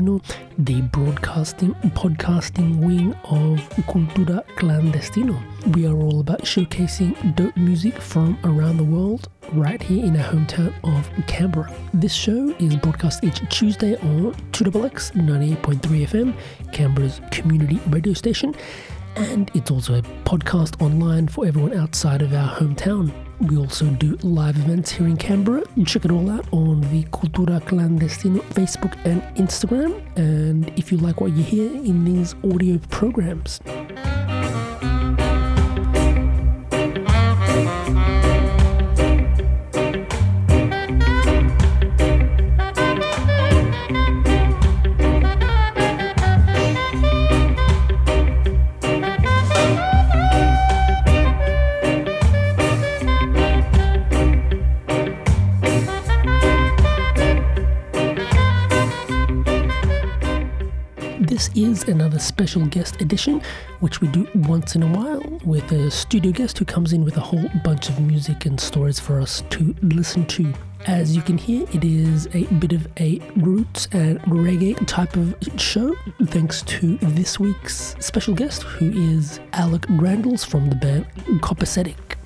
the broadcasting podcasting wing of Cultura Clandestino. We are all about showcasing dope music from around the world right here in our hometown of Canberra. This show is broadcast each Tuesday on 2XX 98.3 FM, Canberra's community radio station, and it's also a podcast online for everyone outside of our hometown. We also do live events here in Canberra. Check it all out on the Cultura Clandestino Facebook and Instagram. And if you like what you hear in these audio programs, is another special guest edition, which we do once in a while with a studio guest who comes in with a whole bunch of music and stories for us to listen to. As you can hear, it is a bit of a roots and reggae type of show, thanks to this week's special guest, who is Alec Randalls from the band Copacetic.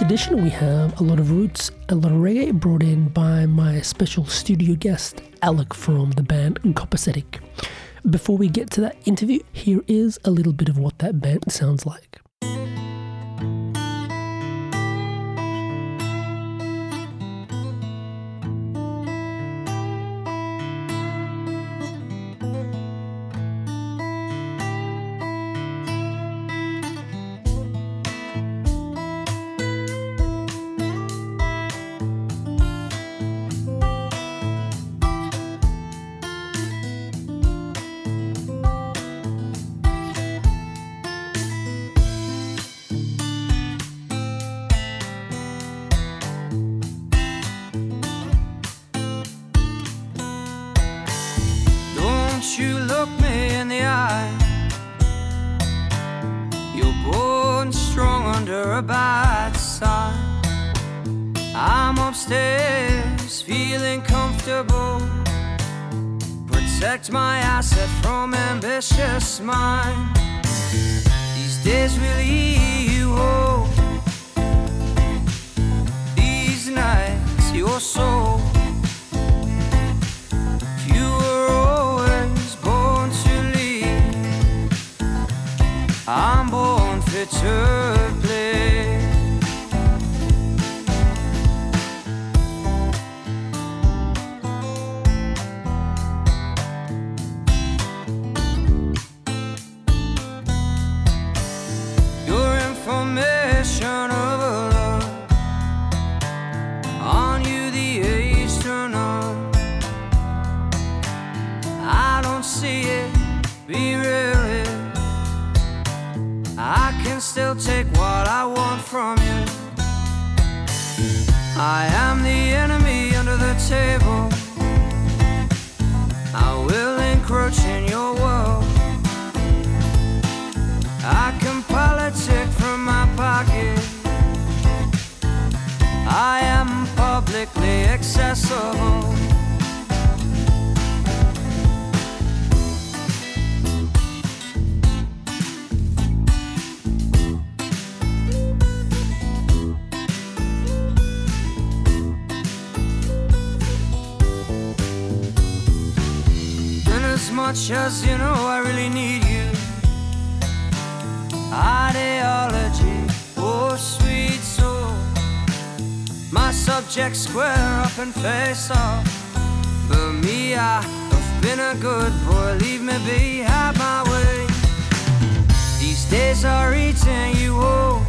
Edition, we have a lot of roots, a lot of reggae brought in by my special studio guest, Alec from the band Copacetic. Before we get to that interview, here is a little bit of what that band sounds like. Ambitious much as you know I really need you. Ideology, oh sweet soul. My subjects square up and face off. But me, I have been a good boy, leave me be, have my way. These days are eating you whole.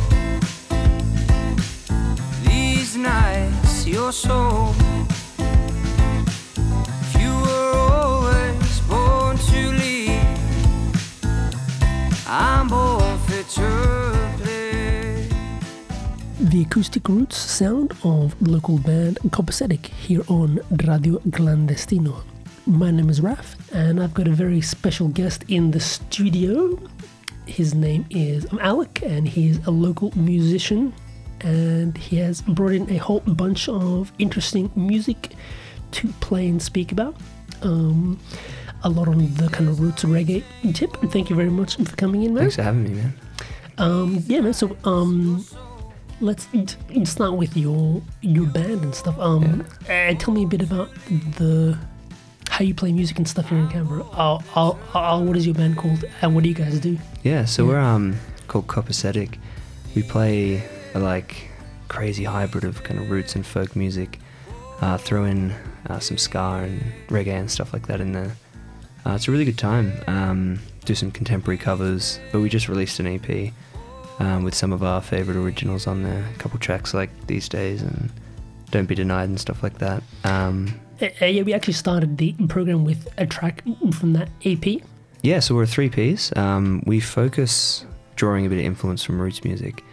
These nights, your soul. The acoustic roots sound of local band Copacetic here on Radio Clandestino. My name is Raf, and I've got a very special guest in the studio. His name is Alec, and he's a local musician, and he has brought in a whole bunch of interesting music to play and speak about. Um, a lot on the kind of roots reggae tip. Thank you very much for coming in, man. Thanks for having me, man. Um, yeah, man. So, um, let's t- start with your your band and stuff. Um, uh, tell me a bit about the how you play music and stuff here in Canberra. Uh, uh, uh, what is your band called, and what do you guys do? Yeah, so Yeah. we're um called Copacetic. We play a like crazy hybrid of kind of roots and folk music. Uh, throw in uh, some ska and reggae and stuff like that in there. Uh, it's a really good time. Um, do some contemporary covers, but we just released an EP um, with some of our favorite originals on there. A couple tracks like These Days and Don't Be Denied and stuff like that. Um, Uh, uh, yeah, we actually started the program with a track from that EP. Yeah, so we're a three piece. Um, we focus, drawing a bit of influence from roots music.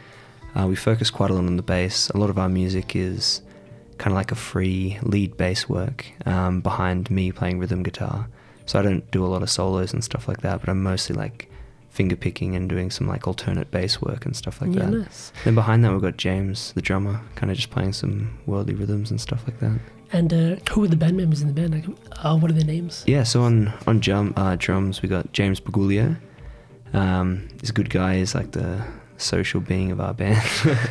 Uh, we focus quite a lot on the bass. A lot of our music is kind of like a free lead bass work um, behind me playing rhythm guitar. So I don't do a lot of solos and stuff like that, but I'm mostly like finger picking and doing some like alternate bass work and stuff like yeah, that. nice. Then behind that we've got James, the drummer, kind of just playing some worldly rhythms and stuff like that. And uh, who are the band members in the band? Like, uh, what are their names? Yeah, so on on drum, uh, drums we got James Bagulio. Um, he's a good guy. He's like the social being of our band.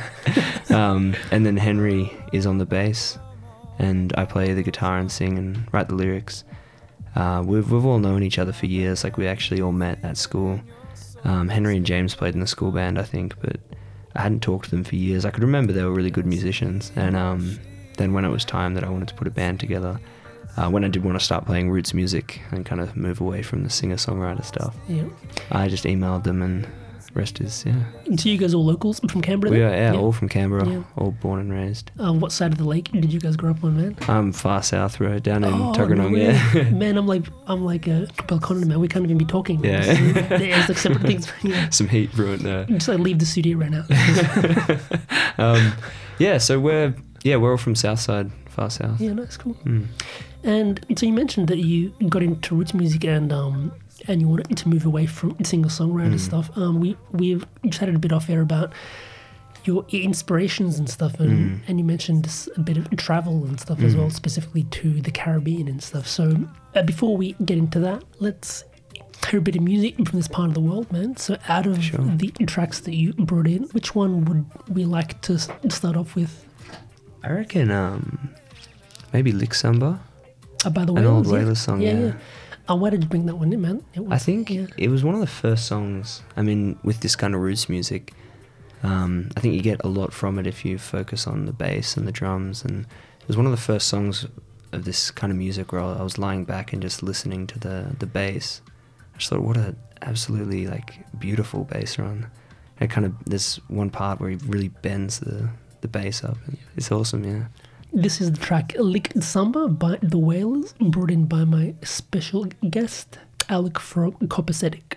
um, and then Henry is on the bass, and I play the guitar and sing and write the lyrics. Uh, we've we've all known each other for years. Like we actually all met at school. Um, Henry and James played in the school band, I think, but I hadn't talked to them for years. I could remember they were really good musicians, and um, then when it was time that I wanted to put a band together, uh, when I did want to start playing roots music and kind of move away from the singer songwriter stuff, Yeah. I just emailed them, and rest is yeah. So you guys all locals from Canberra? We are yeah, all from Canberra, Yeah. all born and raised. Uh, what side of the lake did you guys grow up on, man? I'm far south road down in Oh, Tuggeranong, yeah. man, I'm like I'm like a Belconnen man. We can't even be talking. Yeah. it's like separate things. Yeah. Some heat brewing there. Just like leave the studio right now. um, yeah, so we're yeah we're all from south side, far south. yeah, that's cool. Mm. And so you mentioned that you got into roots music and um and you wanted to move away from singer songwriter Mm. stuff. Um, we we've chatted a bit off air about your inspirations and stuff, and Mm. and you mentioned a bit of travel and stuff as well, specifically to the Caribbean and stuff. So uh, before we get into that, let's hear a bit of music from this part of the world, man. So out of Sure. the tracks that you brought in, which one would we like to start off with? I reckon um, maybe Lick Samba. Uh, by the way, An old Wailers, yeah. Song, yeah. Uh, why did you bring that one in, man? It I think yeah. it was one of the first songs. I mean, with this kind of roots music, um, I think you get a lot from it if you focus on the bass and the drums. And it was one of the first songs of this kind of music where I was lying back and just listening to the the bass. I just thought, what a absolutely like beautiful bass run. And kind of this one part where he really bends the the bass up. and It's awesome, yeah. This is the track Lick Samba by The Wailers, brought in by my special guest, Alec from Copacetic.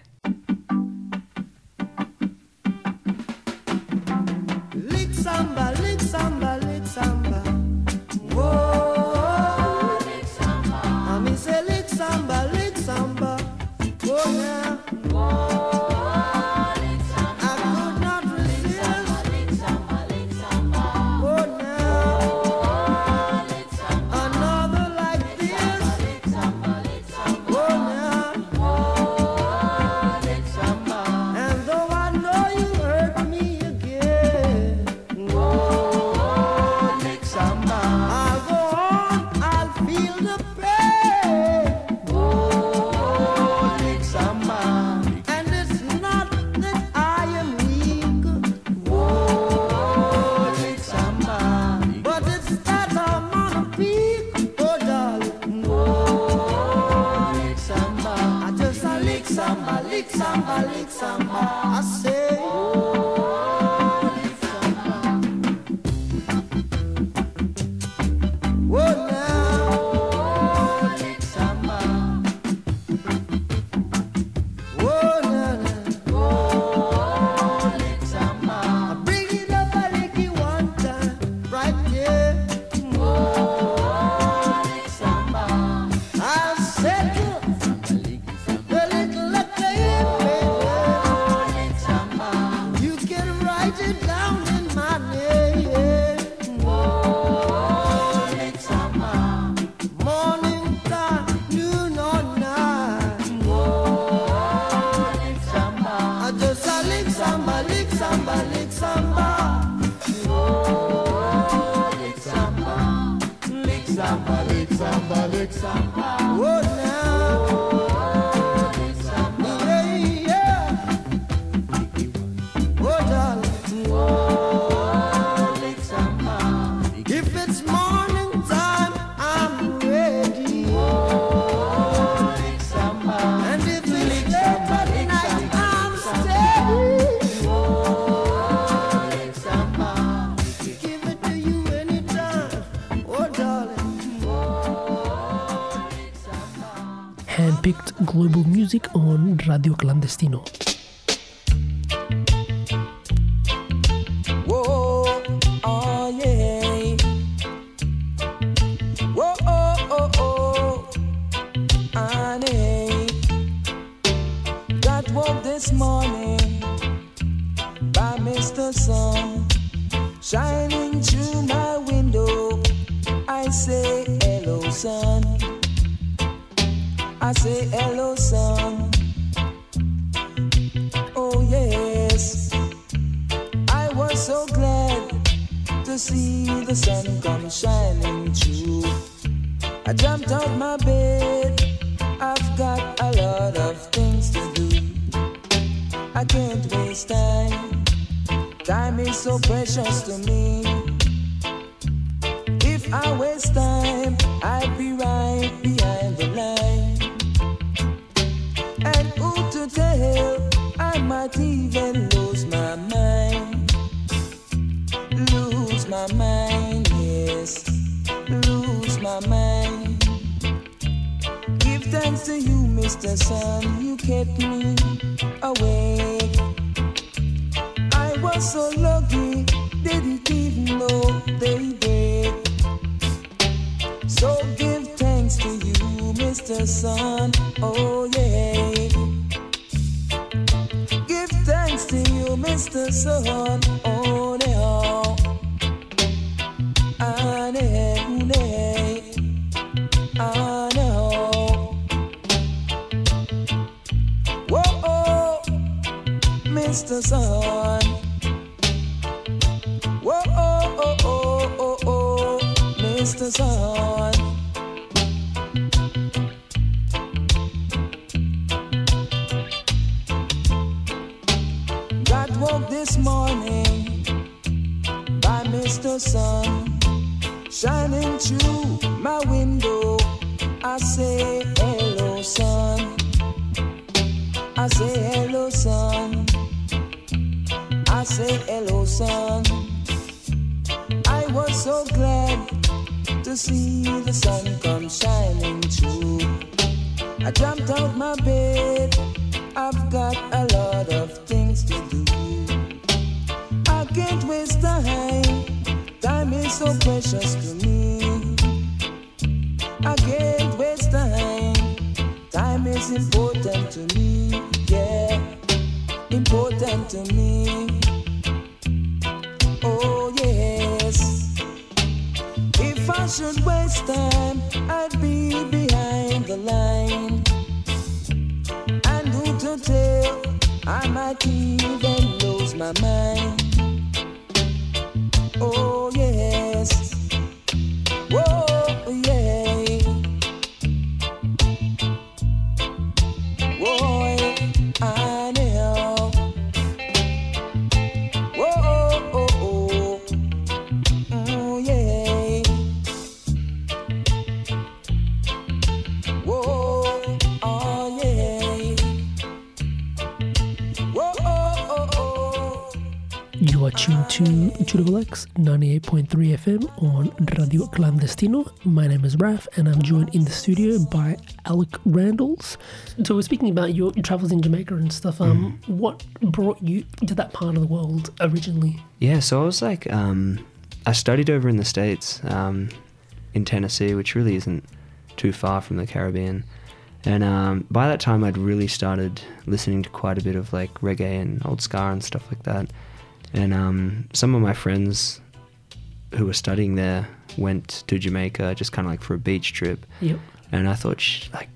destino. Mr. Sun, oh, Whoa, oh, Mr. Sun. Whoa, oh, oh, oh, oh, oh, Mr. Sun. 98.3 FM on Radio Clandestino. My name is Raf, and I'm joined in the studio by Alec Randalls. So we're speaking about your travels in Jamaica and stuff. Um, what brought you to that part of the world originally? Yeah, so I was like, um, I studied over in the States, um, in Tennessee, which really isn't too far from the Caribbean. And um, by that time, I'd really started listening to quite a bit of like reggae and old ska and stuff like that. And um, some of my friends who were studying there went to Jamaica just kind of like for a beach trip. Yep. And I thought, sh- like,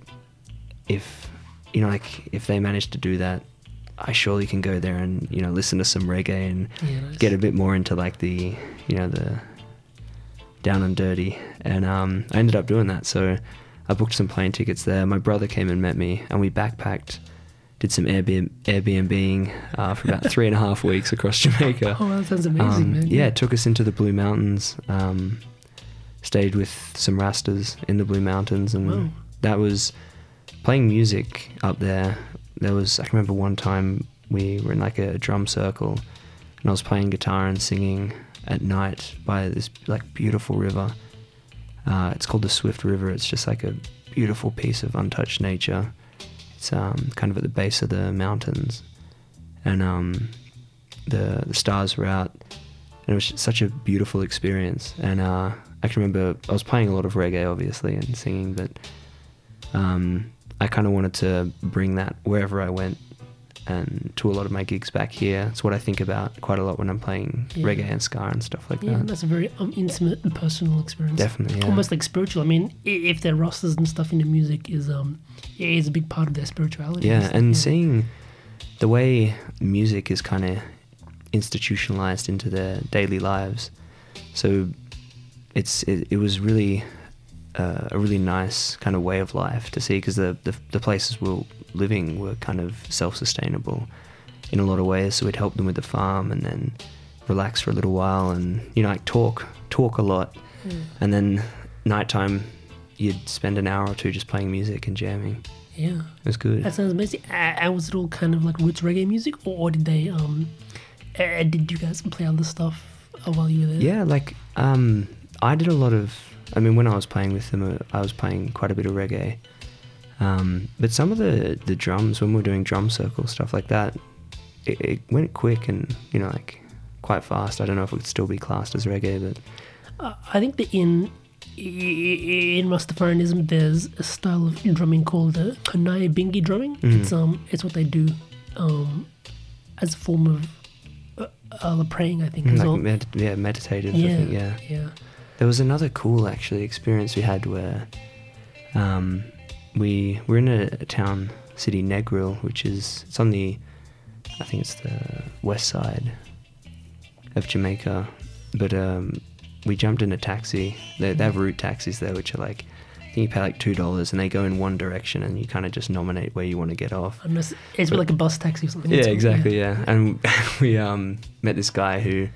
if you know, like if they managed to do that, I surely can go there and you know listen to some reggae and Yeah, nice. get a bit more into like the you know the down and dirty. And um, I ended up doing that. So I booked some plane tickets there. My brother came and met me, and we backpacked. Did some Airbnb, Airbnbing uh, for about three and a half weeks across Jamaica. Oh, that sounds amazing, Um, man. Yeah, it took us into the Blue Mountains. Um, stayed with some Rastas in the Blue Mountains, and Wow. that was playing music up there. There was I can remember one time we were in like a drum circle, and I was playing guitar and singing at night by this like beautiful river. Uh, it's called the Swift River. It's just like a beautiful piece of untouched nature. It's um, kind of at the base of the mountains, and um, the the stars were out, and it was such a beautiful experience. And uh, I can remember I was playing a lot of reggae, obviously, and singing, but um, I kind of wanted to bring that wherever I went, and to a lot of my gigs back here. It's what I think about quite a lot when I'm playing Yeah. reggae and ska and stuff like Yeah, that. that's a very um, intimate and personal experience. Definitely, yeah. Almost like spiritual. I mean, if their Rastas and stuff in the music is um, is a big part of their spirituality. Yeah, stuff, and seeing the way music is kind of institutionalized into their daily lives, so it's it, it was really uh, a really nice kind of way of life to see because the, the the places were living were kind of self-sustainable in a lot of ways. So we'd help them with the farm and then relax for a little while and you know like talk talk a lot, and then nighttime you'd spend an hour or two just playing music and jamming. yeah. It was good. That sounds amazing. And was it all kind of like roots reggae music, or, did they um, did you guys play other stuff while you were there? Yeah, like um, I did a lot of. I mean, when I was playing with them, uh, I was playing quite a bit of reggae. Um, but some of the the drums, when we were doing drum circle stuff like that, it, it went quick and you know like quite fast. I don't know if it would still be classed as reggae, but Uh, I think that in in Rastafarianism, there's a style of drumming called the Nyabinghi drumming. Mm-hmm. It's um, it's what they do um, as a form of uh, uh, praying. I think like well. med- yeah, meditative. I yeah, think, yeah. yeah. There was another cool actually experience we had where um, we were in a, a town city Negril, which is it's on the I think it's the west side of Jamaica, but um, we jumped in a taxi. They, they have route taxis there, which are like I think you pay like two dollars and they go in one direction and you kind of just nominate where you want to get off. Unless it's like a bus taxi or something. Yeah, exactly. Yeah, and we um met this guy who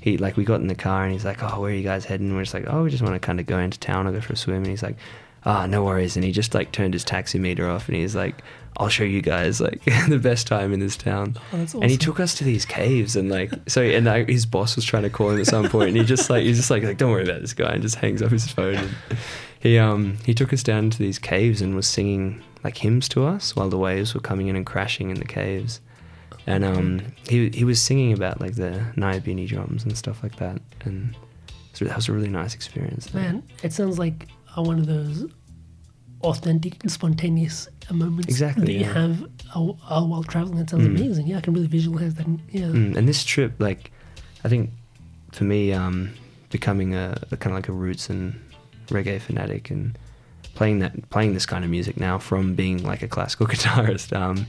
he like we got in the car and he's like, "Oh, where are you guys heading?" We're just like, "Oh, we just want to kind of go into town or go for a swim." And he's like, "Ah, no worries." And he just like turned his taxi meter off and he's like, "I'll show you guys like the best time in this town." Oh, that's And he took us to these caves and like so and I, his boss was trying to call him at some point and he just like he's just like like don't worry about this guy and just hangs up his phone. And he um he took us down to these caves and was singing like hymns to us while the waves were coming in and crashing in the caves. And um, he he was singing about like the Nyabinghi drums and stuff like that, and so that was a really nice experience. there. Man, it sounds like uh, one of those authentic and spontaneous moments Exactly, that you have while traveling. It sounds Mm. amazing. Yeah, I can really visualize that. Yeah. Mm, and this trip, like, I think for me, um, becoming a, a kind of like a roots and reggae fanatic and playing that playing this kind of music now from being like a classical guitarist, um,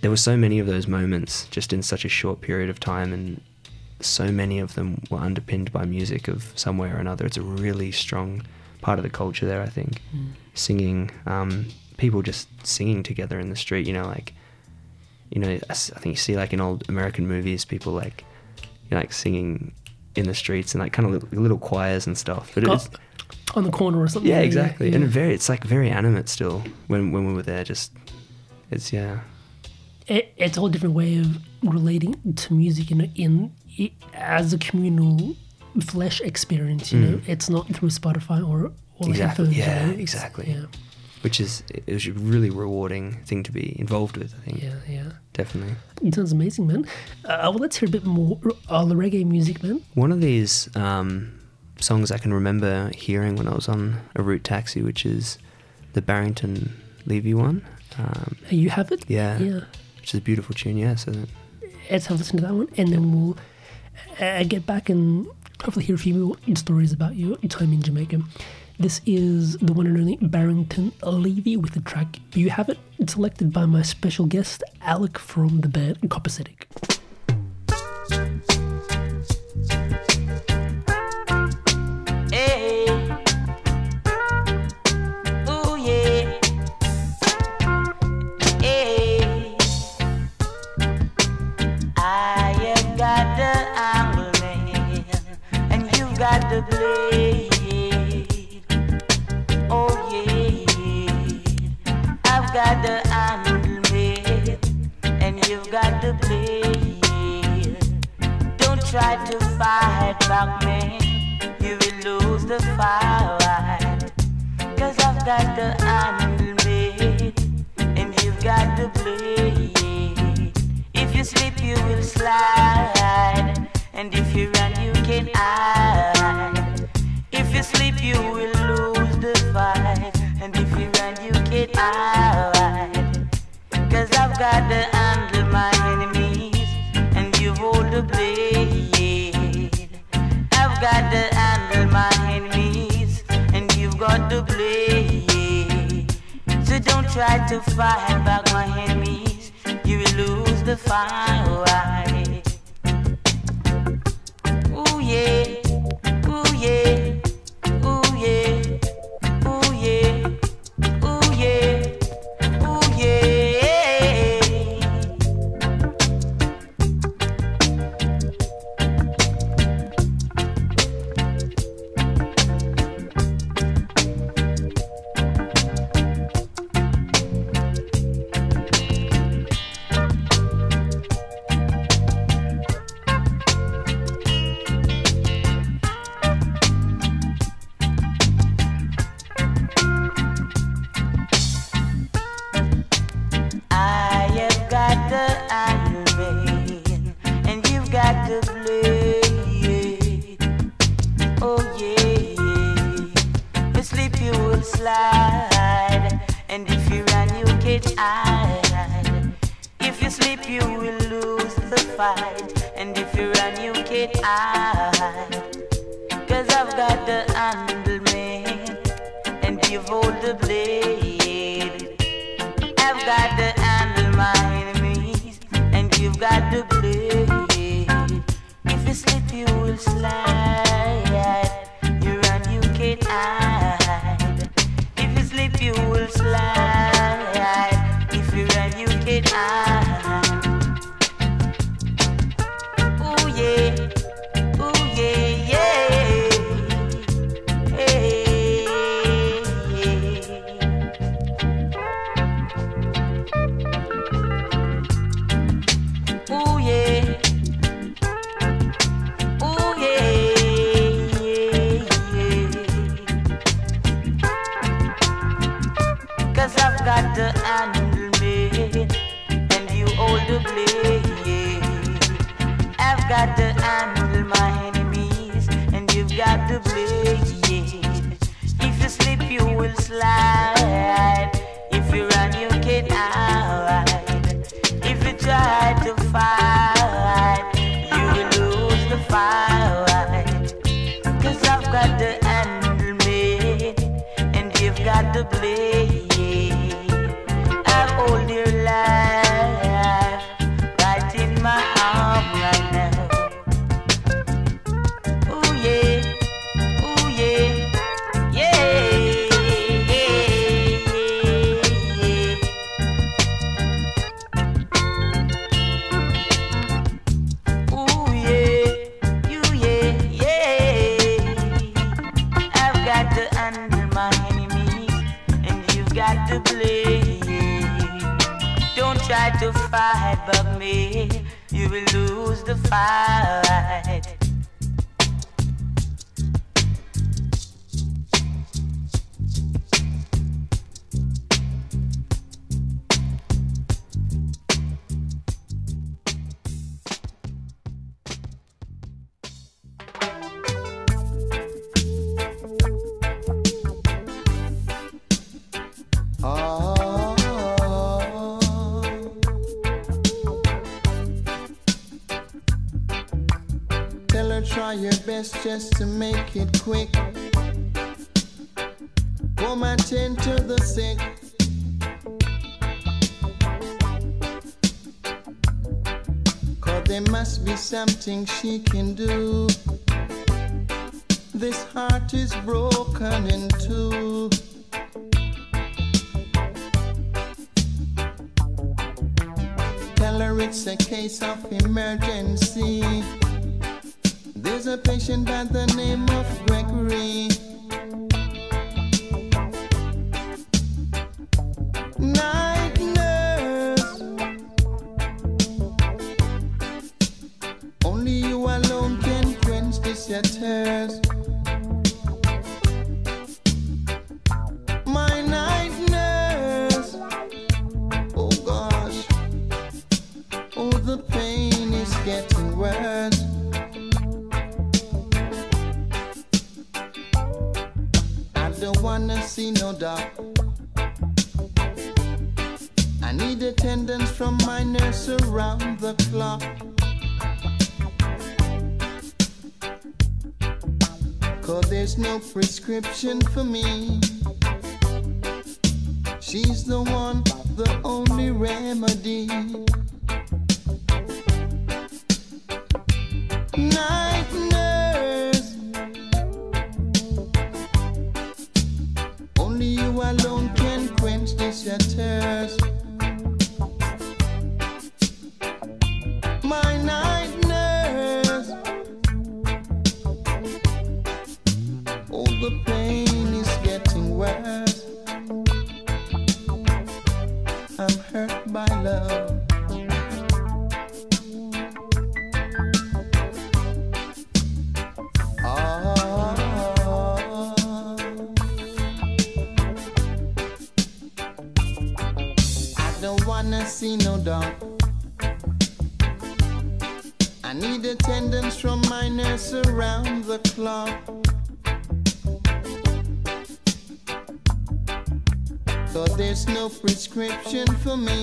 there were so many of those moments just in such a short period of time, and so many of them were underpinned by music of some way or another. It's a really strong part of the culture there, I think. Singing, um, people just singing together in the street, you know, like you know, I think you see like in old American movies, people like, you know, like singing in the streets and like kind of little, little choirs and stuff. But it's on the corner or something. yeah, exactly, yeah. and very it's like very animate still when when we were there. Just it's yeah, it, it's a whole different way of relating to music in in it, as a communal flesh experience. You know, it's not through Spotify or Mm. Exactly, you yeah, exactly. Yeah, which is it was a really rewarding thing to be involved with. I think yeah, yeah. definitely. It sounds amazing, man. Uh, well, let's hear a bit more of the reggae music, man. One of these um, songs I can remember hearing when I was on a route taxi, which is the Barrington Levy one. Um, Uh, You have it. yeah, Yeah. which is a beautiful tune. Yeah, so let's have a listen to that one, and then we'll uh, get back and hopefully hear a few more stories about your time in Jamaica. This is the one and only Barrington Levy with the track You Have It, selected by my special guest, Alec from the band Copacetic. Slide. And if you run, you can hide. If you sleep, you will lose the fight. And if you run, you can hide. Cause I've got to handle my enemies, and you hold the blade. I've got to handle my enemies, and you've got the blade. So don't try to fight back my enemies, you will lose the fight. Ooh yeah, ooh yeah, just to make it quick. Come and tend to the sick. Cause there must be something she can do. This heart is broken in two. Tell her it's a case of emergency. A patient by the name of Gregory. Cause there's no prescription for me. She's the one, the only remedy. Night prescription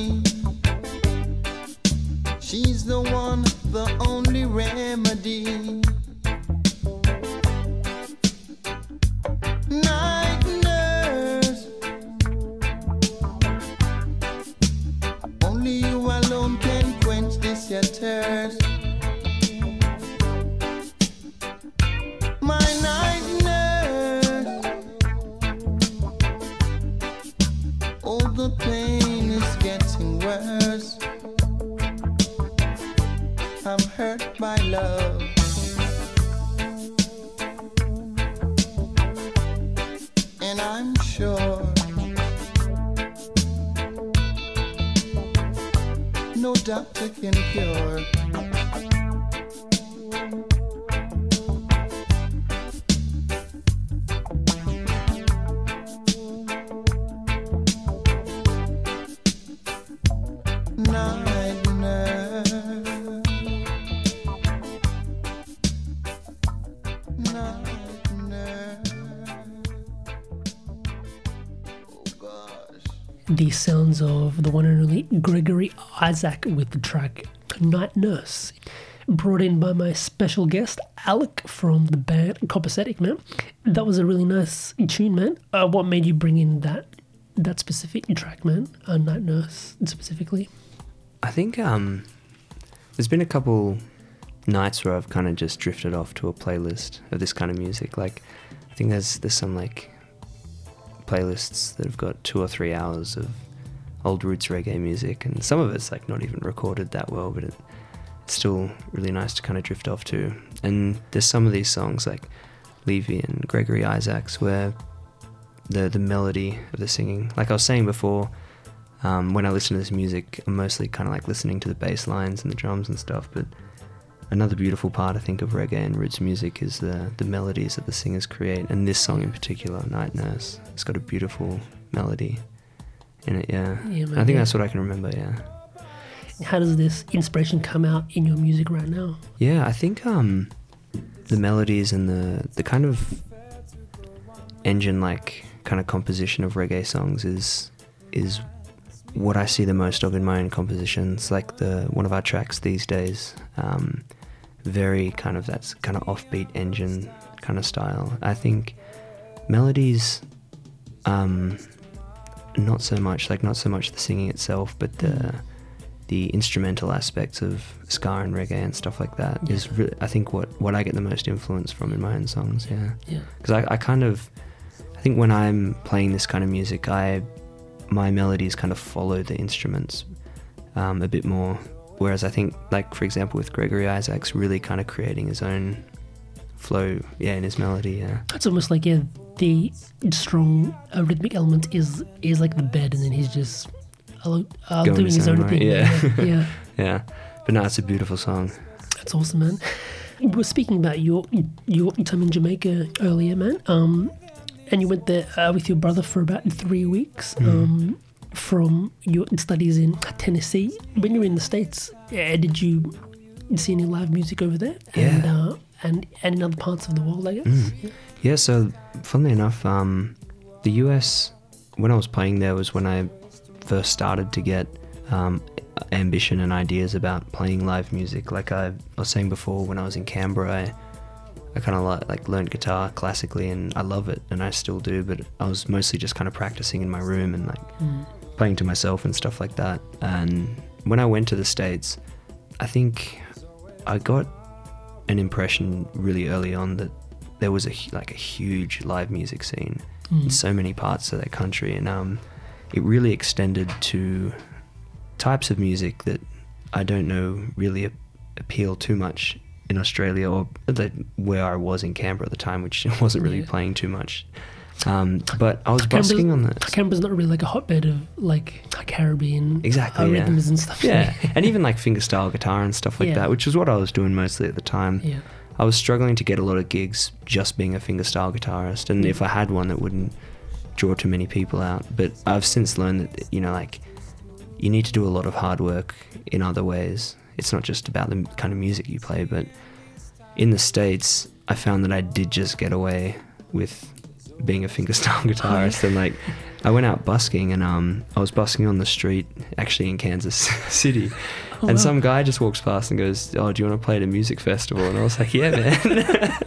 The sounds of the one and only Gregory Isaac with the track Night Nurse. Brought in by my special guest, Alec from the band Copacetic, man. That was a really nice tune, man. Uh, what made you bring in that that specific track, man? Uh, Night Nurse specifically. I think um, there's been a couple nights where I've kind of just drifted off to a playlist of this kind of music. Like, I think there's there's some like playlists that have got two or three hours of old roots reggae music, and some of it's like not even recorded that well, but it, it's still really nice to kind of drift off to. And there's some of these songs like Levy and Gregory Isaacs where the the melody of the singing, like I was saying before, Um, when I listen to this music, I'm mostly kind of like listening to the bass lines and the drums and stuff. But another beautiful part, I think, of reggae and roots music is the the melodies that the singers create. And this song in particular, Night Nurse, it's got a beautiful melody in it. Yeah, Yeah, man, I think yeah. that's what I can remember. Yeah. How does this inspiration come out in your music right now? Yeah, I think um, the melodies and the the kind of engine like kind of composition of reggae songs is is what I see the most of in my own compositions. Like the one of our tracks these days, um, very kind of that's kind of offbeat engine kind of style. I think melodies, um, not so much like not so much the singing itself, but the the instrumental aspects of ska and reggae and stuff like that is Yeah. re- I think what what I get the most influence from in my own songs. Yeah Yeah. because I, I kind of I think when I'm playing this kind of music, I my melodies kind of follow the instruments um, a bit more. Whereas I think, like for example, with Gregory Isaacs, really kind of creating his own flow, yeah, in his melody, yeah, It's almost like yeah, the strong uh, rhythmic element is is like the bed, and then he's just uh, uh, doing his his own own thing. yeah. yeah, yeah. yeah. But no, it's a beautiful song. That's awesome, man. We were speaking about your your time in Jamaica earlier, man. Um, and you went there uh, with your brother for about three weeks. Mm. Um, from your studies in Tennessee. When you were in the states, uh, did you see any live music over there? And Yeah. uh, and and in other parts of the world, I guess. Mm. Yeah. Yeah, so funnily enough, um, the US, when I was playing there, was when I first started to get um, ambition and ideas about playing live music. Like I, was saying before, when I was in Canberra, I, I kind of like, like learned guitar classically, and I love it, and I still do. But I was mostly just kind of practicing in my room and like playing to myself and stuff like that. And when I went to the states, I think I got an impression really early on that there was a like a huge live music scene in so many parts of that country, and um, it really extended to types of music that I don't know really a- appeal too much in Australia or the, where I was in Canberra at the time, which wasn't really Yeah. playing too much. Um, but I was Canberra's- busking on the Canberra's not really like a hotbed of like Caribbean Exactly, uh, yeah. rhythms and stuff. yeah, and even like fingerstyle guitar and stuff like Yeah. that, which is what I was doing mostly at the time. yeah. I was struggling to get a lot of gigs just being a fingerstyle guitarist, and if I had one, that wouldn't draw too many people out. But I've since learned that you know, like, you need to do a lot of hard work in other ways. It's not just about the kind of music you play, but in the states, I found that I did just get away with being a fingerstyle guitarist, and like, I went out busking, and um, I was busking on the street, actually in Kansas City. Oh, and wow. some guy just walks past and goes, "Oh, do you want to play at a music festival?" And I was like, "Yeah, man."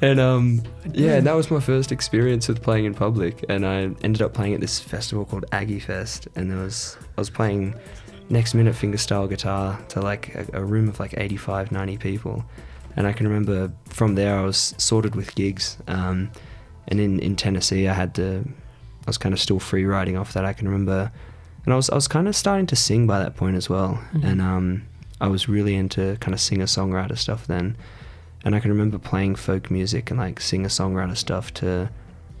and um, yeah, and that was my first experience with playing in public. And I ended up playing at this festival called Aggie Fest, and there was I was playing next minute fingerstyle guitar to like a, a room of like 85, 90 people. And I can remember from there I was sorted with gigs. Um, and in, in Tennessee, I had to, I was kind of still free riding off that. I can remember, and I was I was kind of starting to sing by that point as well. And um, I was really into kind of singer songwriter stuff then. And I can remember playing folk music and like singer songwriter stuff to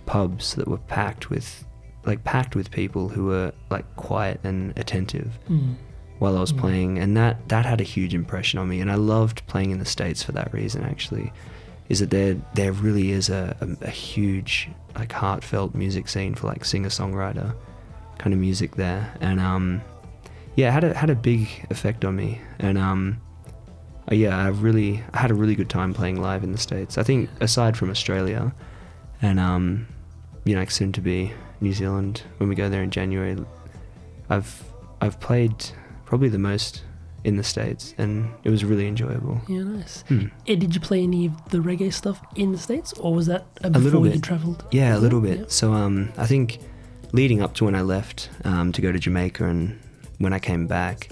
pubs that were packed with, like packed with people who were like quiet and attentive Mm. while I was playing, and that that had a huge impression on me. And I loved playing in the states for that reason. Actually, is that there there really is a, a, a huge like heartfelt music scene for like singer songwriter kind of music there, and um, yeah, it had a had a big effect on me, and um. uh, Yeah, I really I had a really good time playing live in the states. I think aside from Australia, and um, you know, soon to be New Zealand when we go there in January, I've I've played probably the most in the states, and it was really enjoyable. Yeah, nice. Hmm. Eh, did you play any of the reggae stuff in the states, or was that uh, A before little you travelled? Yeah, a little bit. Yeah. So um, I think leading up to when I left um, to go to Jamaica and when I came back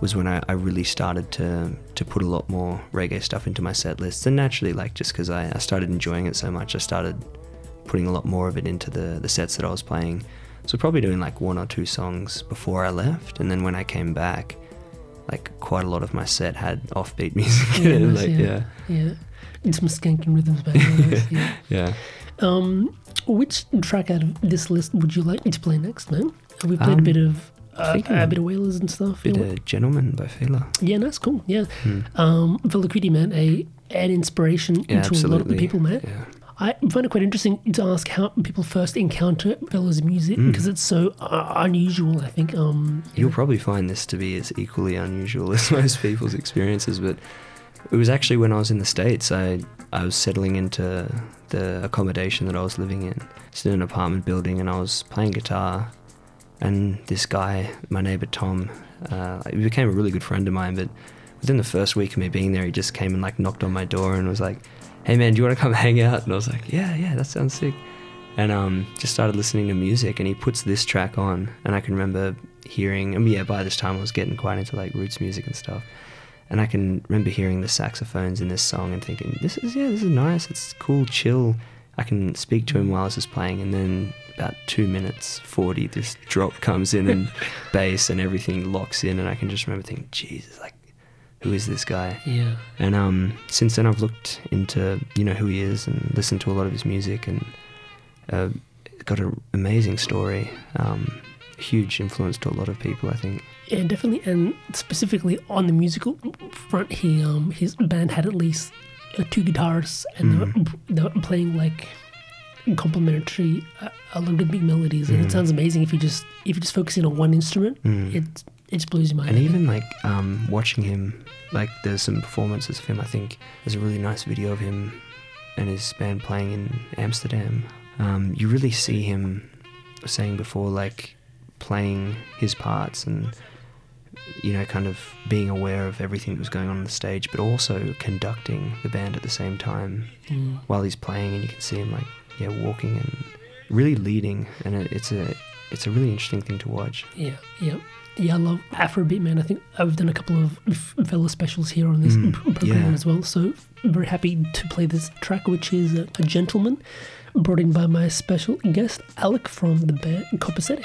was when I, I really started to to put a lot more reggae stuff into my set lists. And naturally, like just because I, I started enjoying it so much, I started putting a lot more of it into the the sets that I was playing. So probably doing like one or two songs before I left, and then when I came back, like quite a lot of my set had offbeat music in Yeah, it. Like yeah. yeah, Yeah, and some skanking rhythms back then. yeah. yeah. Um, which track out of this list would you like me to play next, man? We played a Um, bit of uh, a bit of Wailers and stuff. A Bit yeah. of Gentleman by Fela. Yeah, that's cool. Yeah, Hmm. um, Velocity man, a an inspiration Yeah, into a lot of the people, man. Yeah. I find it quite interesting to ask how people first encounter Fela's music Hmm. because it's so uh, unusual. I think. Um, You'll probably find this to be as equally unusual as most people's experiences, but it was actually when I was in the States, I, I was settling into the accommodation that I was living in. It's in an apartment building, and I was playing guitar, and this guy, my neighbor Tom, uh, he became a really good friend of mine, but within the first week of me being there, he just came and like knocked on my door and was like, hey man, do you want to come hang out? And I was like, yeah, yeah, that sounds sick. And um, just started listening to music, and he puts this track on, and I can remember hearing. And yeah, by this time I was getting quite into like roots music and stuff, and I can remember hearing the saxophones in this song and thinking, this is yeah, this is nice. It's cool, chill. I can speak to him while this is playing, and then about two minutes forty, this drop comes in and bass and everything locks in, and I can just remember thinking, Jesus, like, who is this guy? yeah, And um, since then, I've looked into you know who he is and listened to a lot of his music and uh, got an amazing story. Um, huge influence to a lot of people, I think. yeah, definitely, and specifically on the musical front, he um his band had at least uh, two guitarists, and they, were, Mm. they were playing like complementary uh, a lot of big melodies, and it Mm. sounds amazing if you just if you just focus in on one instrument. Mm. It it just blows your mind. And even like um, watching him, like there's some performances of him. I think there's a really nice video of him and his band playing in Amsterdam. Um, you really see him saying before, like playing his parts and you know, kind of being aware of everything that was going on on the stage, but also conducting the band at the same time Mm. while he's playing, and you can see him like yeah walking and really leading, and it, it's a it's a really interesting thing to watch. Yeah, yeah. Yeah, I love Afrobeat, man. I think I've done a couple of f- Fela specials here on this Mm, program yeah. as well. So very happy to play this track, which is uh, a gentleman, brought in by my special guest Alec from the band Copacetic.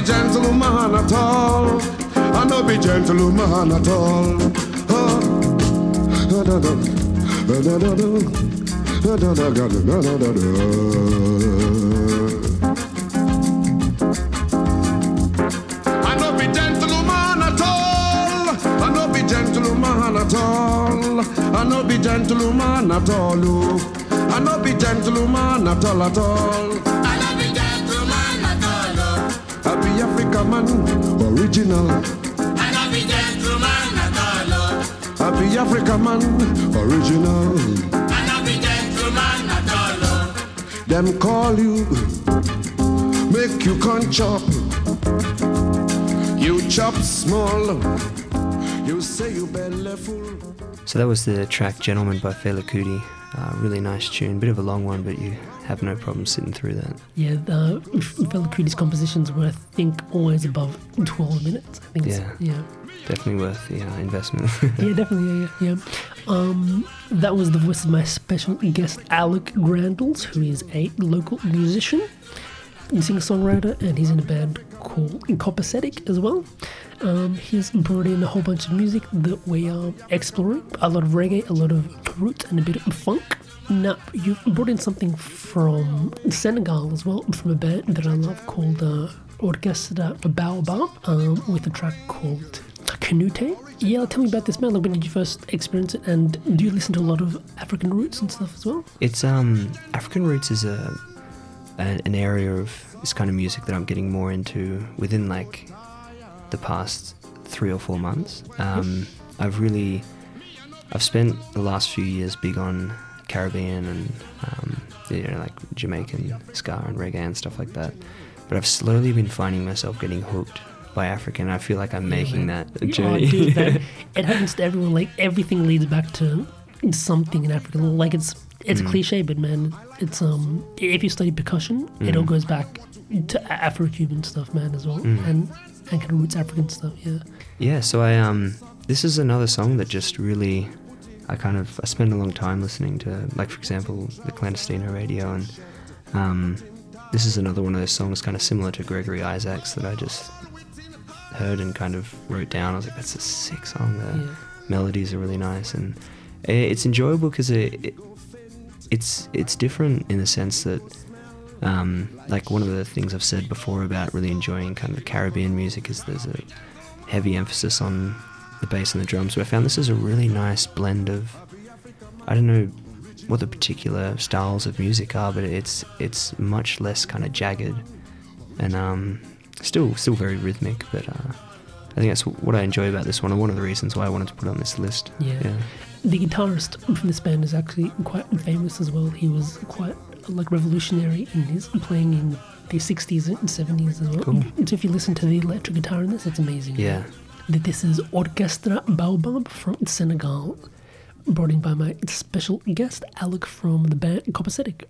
Be gentleman at all. I no be gentleman at all. Oh. I no be gentleman at all. I no be gentleman at all. I no be gentleman at all. oh. I no be gentleman at all at all. Be African man, original. I love you, gentleman, at all. I be African man, original. I love you, gentleman, at all. Them call you, make you can chop. You chop small. You say you belly full. So that was the track Gentleman by Fela Kuti. Uh, really nice tune. Bit of a long one, but you have no problem sitting through that. Yeah, the Fela compositions were, I think, always above 12 minutes. I think it's, Yeah. yeah. Definitely worth the uh, investment. yeah, definitely. Yeah, yeah, yeah. Um, that was the voice of my special guest, Alec Grandles, who is a local musician, singer songwriter, and he's in a band called Copacetic as well. Um, he's brought in a whole bunch of music that we are exploring a lot of reggae, a lot of roots, and a bit of funk. Now, you've brought in something from Senegal as well, from a band that I love called uh, Orchestra Baobab, um, with a track called Canute. Yeah, tell me about this man. Like, when did you first experience it? And do you listen to a lot of African roots and stuff as well? It's um African roots is a, a an area of this kind of music that I'm getting more into within like the past three or four months. Um, I've really I've spent the last few years big on Caribbean and um, you know like Jamaican ska and reggae and stuff like that. But I've slowly been finding myself getting hooked by African. I feel like I'm making that journey. dude, that- it happens to everyone. Like everything leads back to something in Africa. Like it's it's Mm. cliche, but man, it's um if you study percussion, it all Mm. goes back to Afro-Cuban stuff, man, as well, Mm. and and kind of roots African stuff. Yeah. Yeah, so I um this is another song that just really I kind of I spend a long time listening to like for example the clandestino radio and um this is another one of those songs kind of similar to Gregory Isaacs that I just heard and kind of wrote down. I was like that's a sick song. The Yeah. melodies are really nice and it's enjoyable because it, it it's it's different in the sense that um, like one of the things I've said before about really enjoying kind of Caribbean music is there's a heavy emphasis on the bass and the drums. So I found this is a really nice blend of I don't know what the particular styles of music are, but it's it's much less kind of jagged and um, still still very rhythmic. But uh, I think that's what I enjoy about this one, and one of the reasons why I wanted to put it on this list. Yeah. The guitarist from this band is actually quite famous as well. He was quite like revolutionary in his playing in the 60s and 70s as well. Cool. So if you listen to the electric guitar in this, it's amazing. Yeah. That This is Orchestra Baobab from Senegal, brought in by my special guest, Alec from the band Copacetic.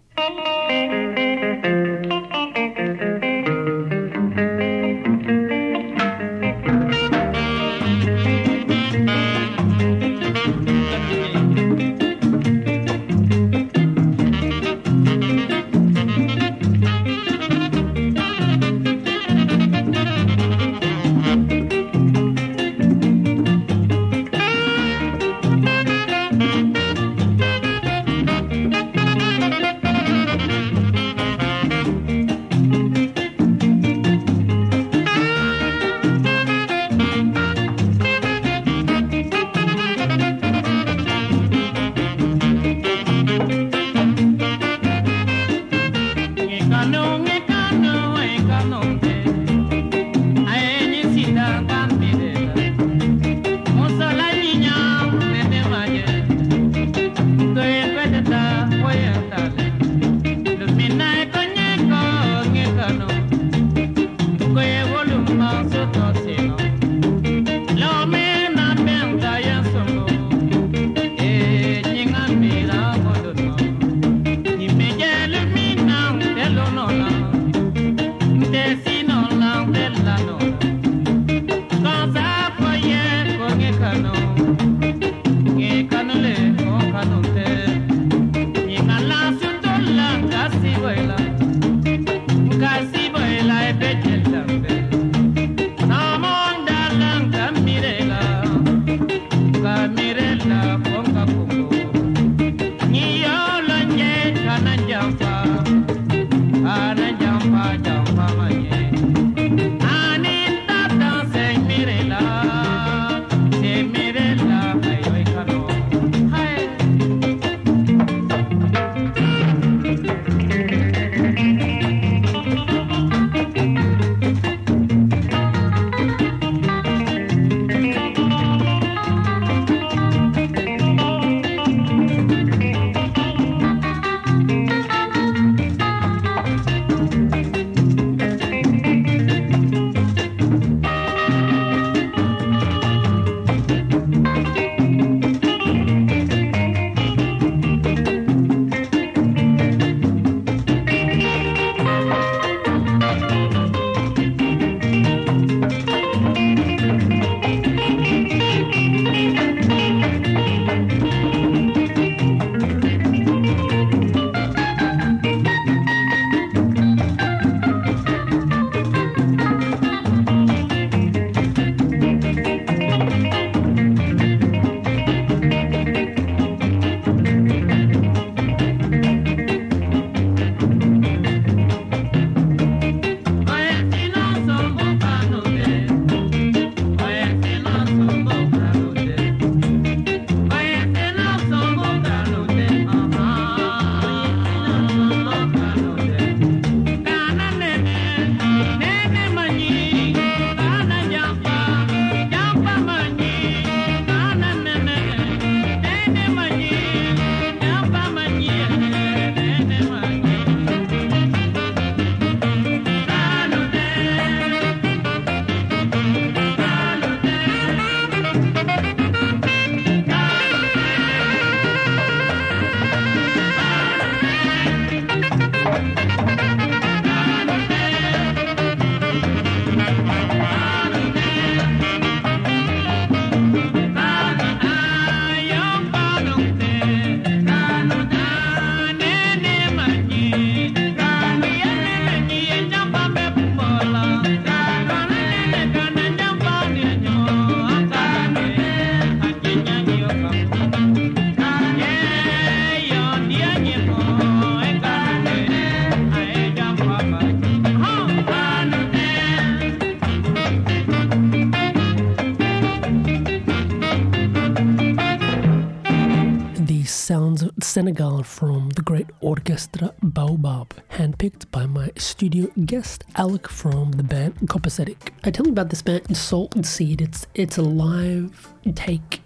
Senegal from the great orchestra Baobab, handpicked by my studio guest Alec from the band Copacetic. I tell you about this band Salt and Seed. It's it's a live take.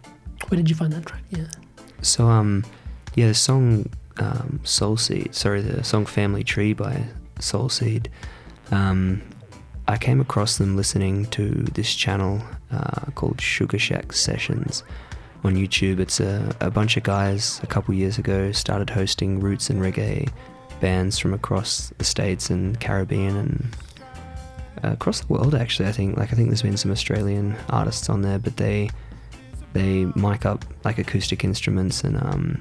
Where did you find that track? Yeah. So um, yeah, the song um, Soul Seed. Sorry, the song Family Tree by Soul Seed. Um, I came across them listening to this channel uh, called Sugar Shack Sessions on YouTube. It's a, a bunch of guys a couple years ago started hosting roots and reggae bands from across the states and Caribbean and uh, across the world. Actually, I think like I think there's been some Australian artists on there, but they they mic up like acoustic instruments and um,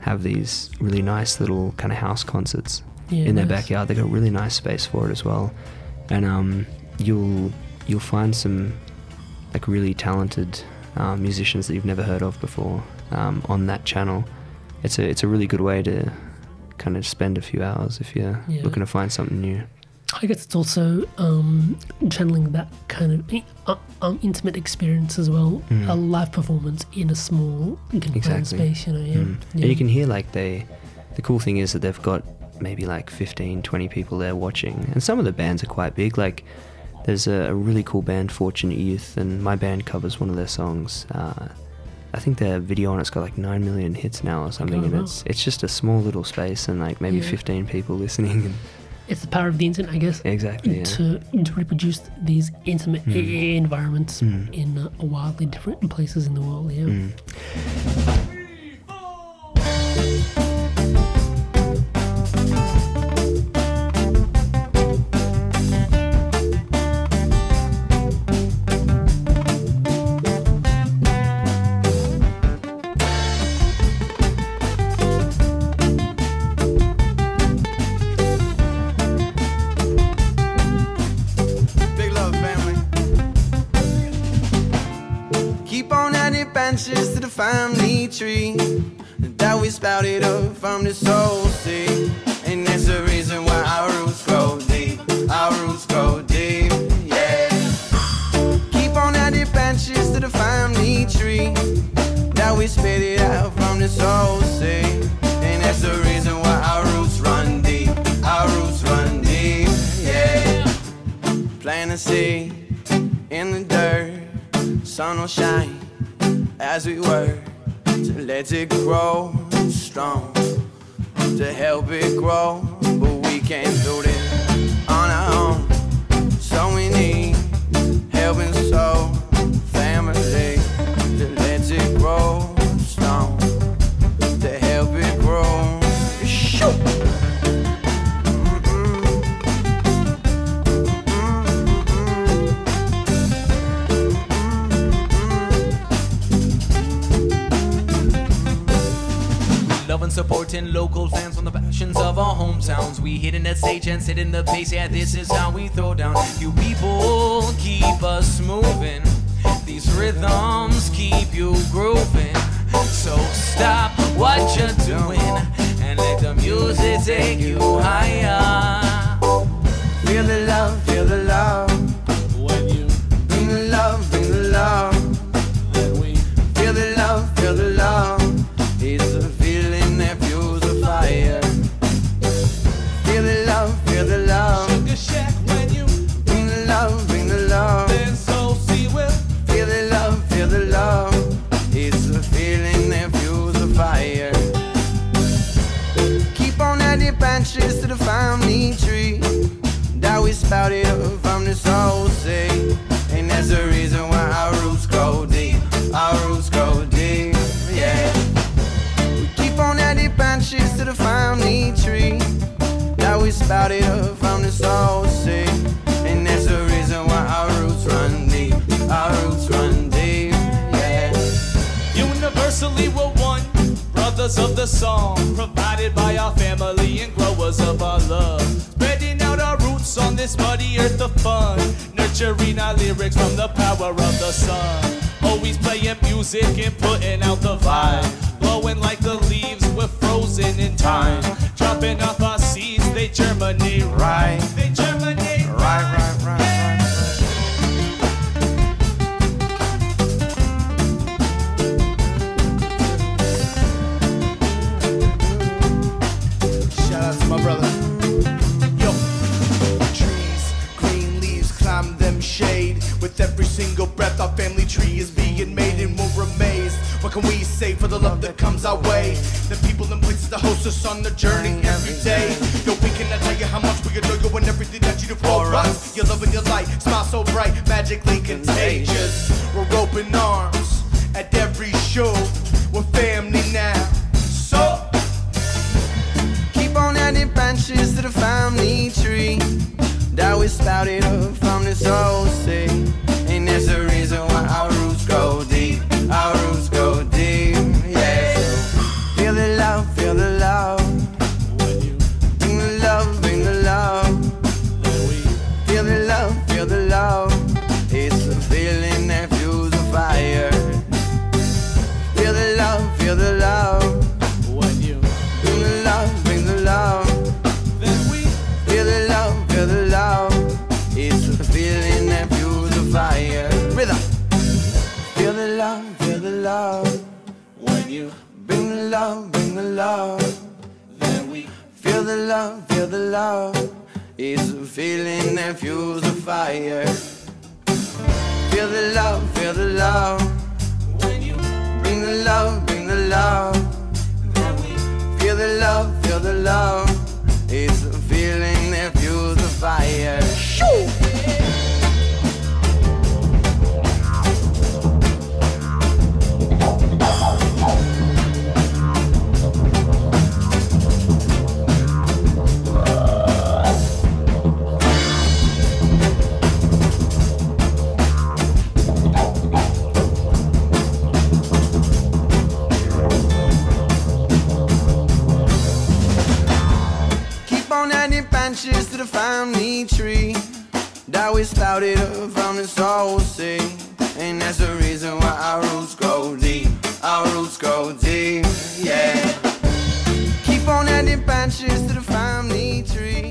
have these really nice little kind of house concerts Yeah, in their nice. backyard. They got a really nice space for it as well, and um, you'll you'll find some like really talented uh, musicians that you've never heard of before um, on that channel. It's a it's a really good way to kind of spend a few hours if you're Yeah. looking to find something new. I guess it's also um, channeling that kind of uh, um, intimate experience as well. Mm. A live performance in a small confined Exactly. space, you know. Yeah. Mm. yeah. And you can hear like they, the cool thing is that they've got maybe like 15, 20 people there watching. And some of the bands are quite big. Like there's a, a really cool band, Fortunate Youth, and my band covers one of their songs. Uh, I think their video on it's got like 9 million hits now or something. Oh, and wow. it's, it's just a small little space and like maybe Yeah. 15 people listening. And it's the power of the internet, I guess. exactly. Yeah. To, to reproduce these intimate Mm. e- environments Mm. in uh, wildly different places in the world. Yeah. Mm. Big family tree that we spouted up from the soul sea. And that's the reason why our roots grow deep. Our roots grow deep, yeah. Keep on adding branches to the family tree that we spitted out from the soul sea. And that's the reason why our roots run deep. Our roots run deep, yeah. Plant a seed in the dirt, sun will shine as we work to let it grow strong, to help it grow. But we can't do this on our own, so we need helping soul, supporting local fans from the passions of our hometowns. We hit hitting that stage and setting the pace. Yeah, this is how we throw down. You people keep us moving. These rhythms keep you grooving. So stop what you're doing and let the music take you higher. Feel the love, feel the love. Sea. And that's the reason why our roots run deep. Our roots run deep, yeah. Universally we're one, brothers of the song, provided by our family and growers of our love. Spreading out our roots on this muddy earth of fun, nurturing our lyrics from the power of the sun. Always playing music and putting out the vibe, blowing like the frozen in time. Dropping off our seeds, they germinate Right, They germinate right, right, right, right. Shout to my brother. Yo. Trees, green leaves, climb them shade. With every single breath, our family tree is being made, and we're amazed. What can we say for the love that comes our way? The people and places that host us on the journey every day. Yo, we cannot tell you how much we adore you and everything that you do for us. Your love and your light, smile so bright, magically contagious. We're open arms at every show. We're family now. So. Keep on adding branches to the family tree that we spouted up from this old sea. Love. It's a feeling that fuels a fire. Feel the love, feel the love. when you Bring the love, bring the love. then we Feel the love, feel the love. It's a feeling that fuels the fire. Rhythm. Feel the love, feel the love. when you Bring the love, bring the love. then we Feel the love, feel the love. It's a feeling that fuels the fire. Feel the love, feel the love. when you Bring the love, bring the love. Feel the love, feel the love. It's a feeling that fuels the fire. Keep on adding branches to the family tree that we spouted up from this old sea. And that's the reason why our roots grow deep. Our roots grow deep, yeah. Keep on adding branches to the family tree.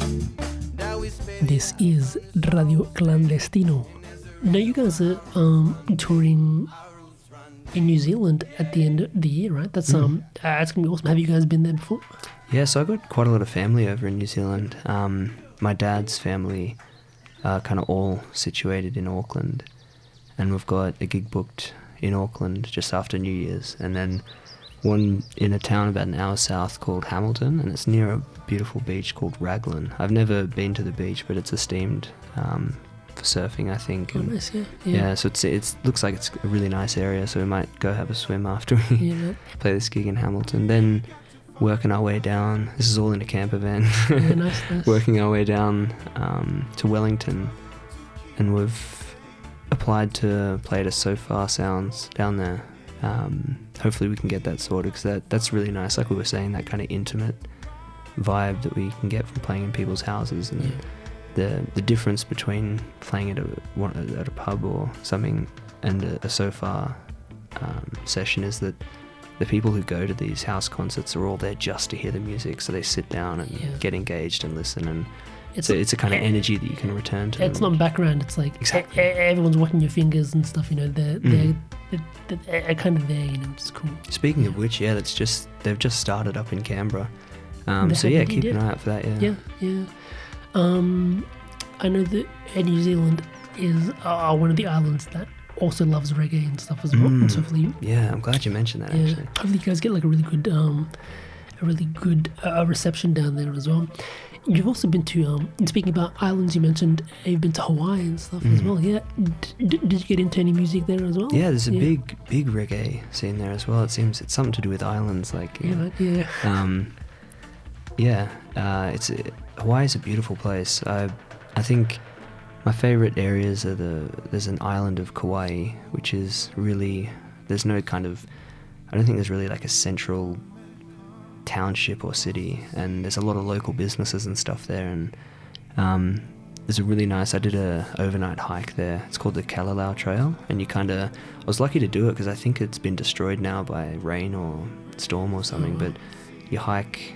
This is Radio Clandestino. Now you guys are um, touring in New Zealand at the end of the year, right? That's Mm. um, uh, it's gonna be awesome. Have you guys been there before? Yeah, so I've got quite a lot of family over in New Zealand. Um, my dad's family are kind of all situated in Auckland, and we've got a gig booked in Auckland just after New Year's, and then one in a town about an hour south called Hamilton, and it's near a beautiful beach called Raglan. I've never been to the beach, but it's esteemed um, for surfing, I think. Oh, nice, yeah, yeah. yeah. so it's it looks like it's a really nice area, so we might go have a swim after we Yeah. play this gig in Hamilton. Then working our way down. This is all in a camper van. Yeah, nice, nice. working our way down um, to Wellington, and we've applied to play at a Sofar Sounds down there. Um, hopefully, we can get that sorted because that that's really nice. Like we were saying, that kind of intimate vibe that we can get from playing in people's houses, and the the difference between playing at a at a pub or something and a, a Sofar um, session is that the people who go to these house concerts are all there just to hear the music, so they sit down and Yeah. get engaged and listen, and It's it's a, it's a kind of energy that you can return to. It's not background. It's like e- e- everyone's watching your fingers and stuff. You know, they're Mm. they're, they're, they're kind of there. You know, it's cool. Speaking of which, yeah, that's just they've just started up in Canberra. Um, so yeah, keep an eye out for that. Yeah. Yeah, yeah. Um, I know that New Zealand is uh, one of the islands that also loves reggae and stuff as well. Mm. So hopefully, Yeah, I'm glad you mentioned that. yeah, Actually, hopefully you guys get like a really good, um, a really good uh, reception down there as well. You've also been to, um, speaking about islands, you mentioned you've been to Hawaii and stuff as Mhm. well. Yeah, D- d- did you get into any music there as well? yeah, there's a big big reggae scene there as well. It seems it's something to do with islands, like Yeah, right, yeah. Um, yeah, uh, it's Hawaii's a beautiful place. I I think my favorite areas are the there's an island of Kauai, which is really there's no kind of I don't think there's really like a central township or city, and there's a lot of local businesses and stuff there, and um, there's a really nice. I did a overnight hike there. It's called the Kalalau Trail, and you kind of. I was lucky to do it because I think it's been destroyed now by rain or storm or something. Oh. But you hike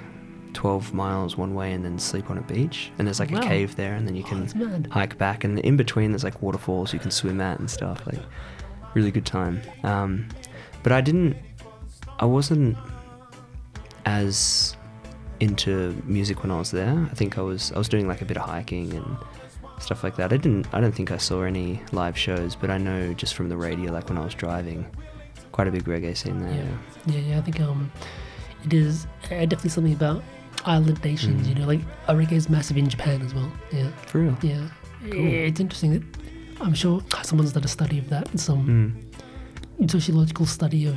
12 miles one way and then sleep on a beach, and there's like Wow. a cave there, and then you can that's mad. hike back, and in between there's like waterfalls you can swim at and stuff. Like really good time. Um, but I didn't. I wasn't as into music when I was there. I think I was I was doing like a bit of hiking and stuff like that. I didn't I don't think I saw any live shows, but I know just from the radio like when I was driving, quite a big reggae scene there. Yeah, yeah, yeah. I think um, it is uh, definitely something about island nations. Mm. You know, like reggae is massive in Japan as well. Yeah, For real? Yeah, Cool. it's interesting that I'm sure someone's done a study of that, some Mm. sociological study of,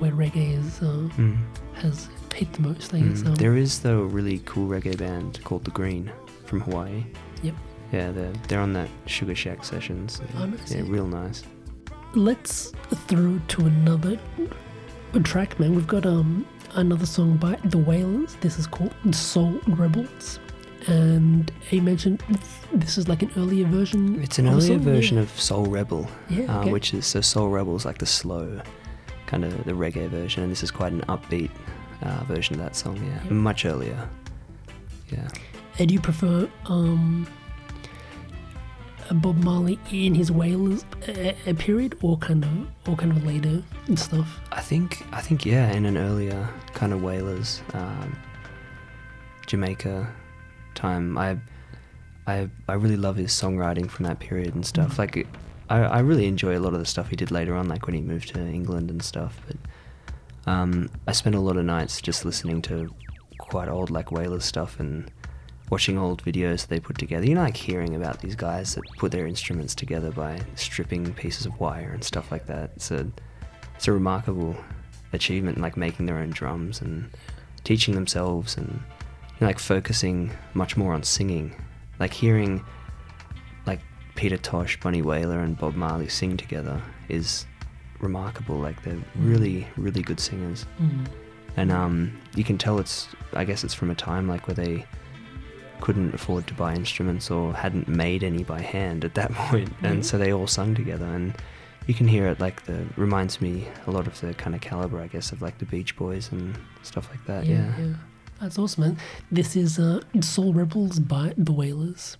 where reggae is uh, Mm. has hit the most. I guess. Mm. Um, There is though a really cool reggae band called The Green from Hawaii. Yep. Yeah, they're they're on that Sugar Shack sessions. Oh, nice, Yeah, real nice. Let's throw to another track, man. We've got um another song by The Wailers. This is called Soul Rebels. And he mentioned this is like an earlier version. It's an earlier song, version yeah. of Soul Rebel, Yeah, uh, which is so Soul Rebel is like the slow, kind of the reggae version, and this is quite an upbeat uh, version of that song. Yeah, Yeah. much earlier. Yeah. And do you prefer um, Bob Marley in his Wailers uh, uh, period, or kind of, or kind of later and stuff? I think I think yeah, in an earlier kind of Wailers, um, Jamaica time. I I I really love his songwriting from that period and stuff. Mm. Like I I really enjoy a lot of the stuff he did later on, like when he moved to England and stuff. But um, I spent a lot of nights just listening to quite old like Wailers stuff and watching old videos they put together. You know, like hearing about these guys that put their instruments together by stripping pieces of wire and stuff like that. It's a it's a remarkable achievement, like making their own drums and teaching themselves and you know, like focusing much more on singing, like hearing like Peter Tosh, Bunny Wailer, and Bob Marley sing together is remarkable. Like they're really, really good singers, Mm. and um, you can tell it's. I guess it's from a time like where they couldn't afford to buy instruments or hadn't made any by hand at that point, Mhm. and so they all sung together and. You can hear it like the reminds me a lot of the kind of caliber, I guess, of like the Beach Boys and stuff like that. Yeah. yeah. That's awesome, man. This is uh, Soul Rebels by The Wailers.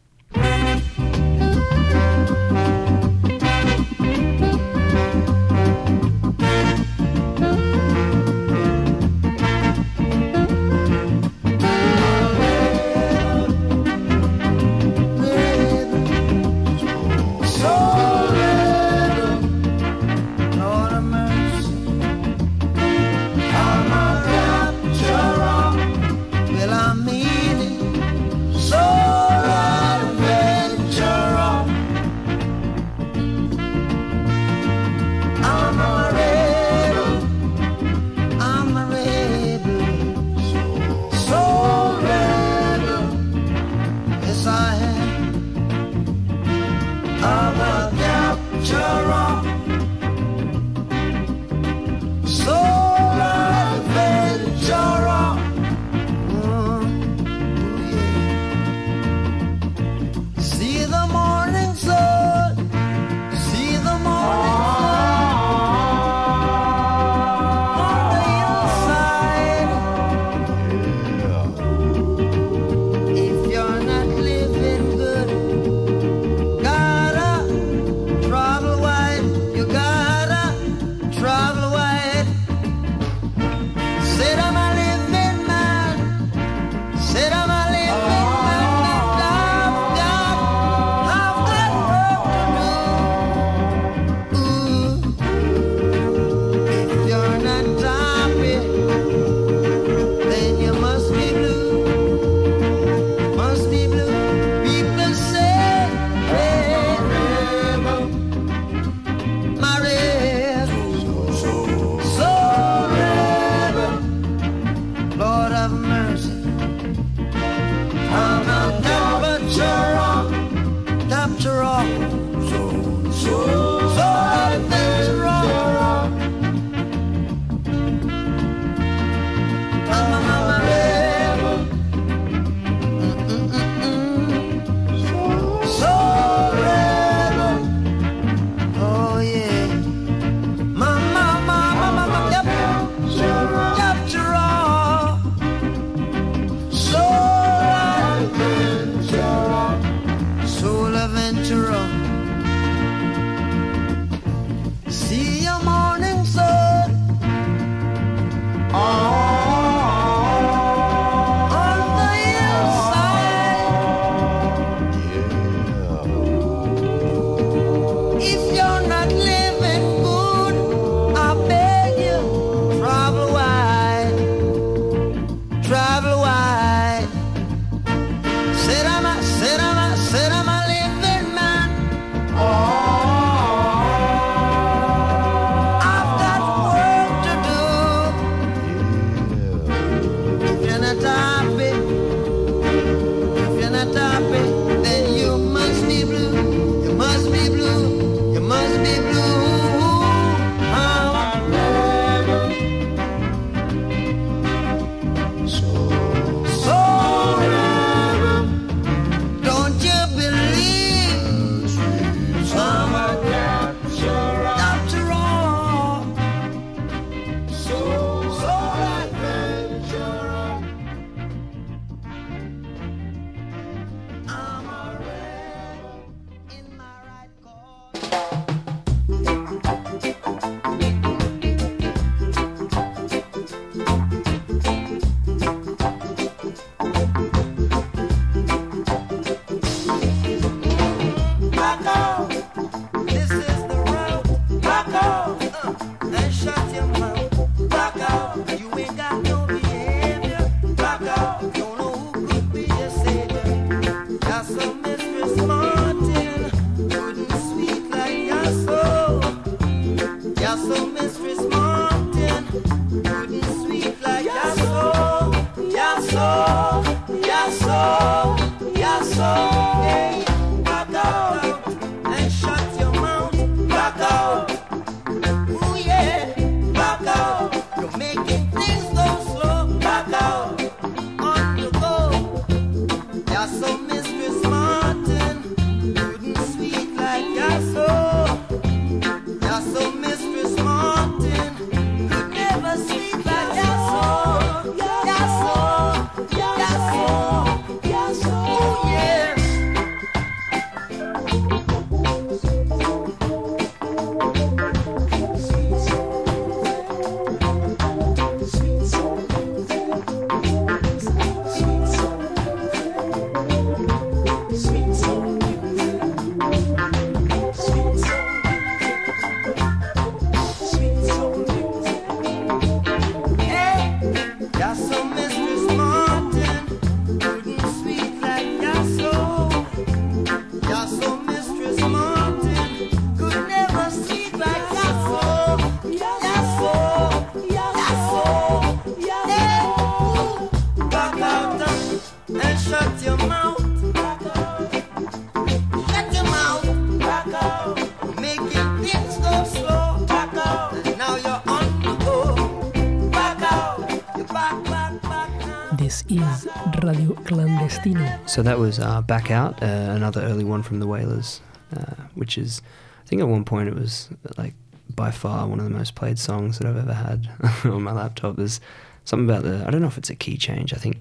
So that was uh, Back Out, uh, another early one from the Wailers, uh, which is, I think at one point it was like by far one of the most played songs that I've ever had on my laptop. There's something about the, I don't know if it's a key change. I think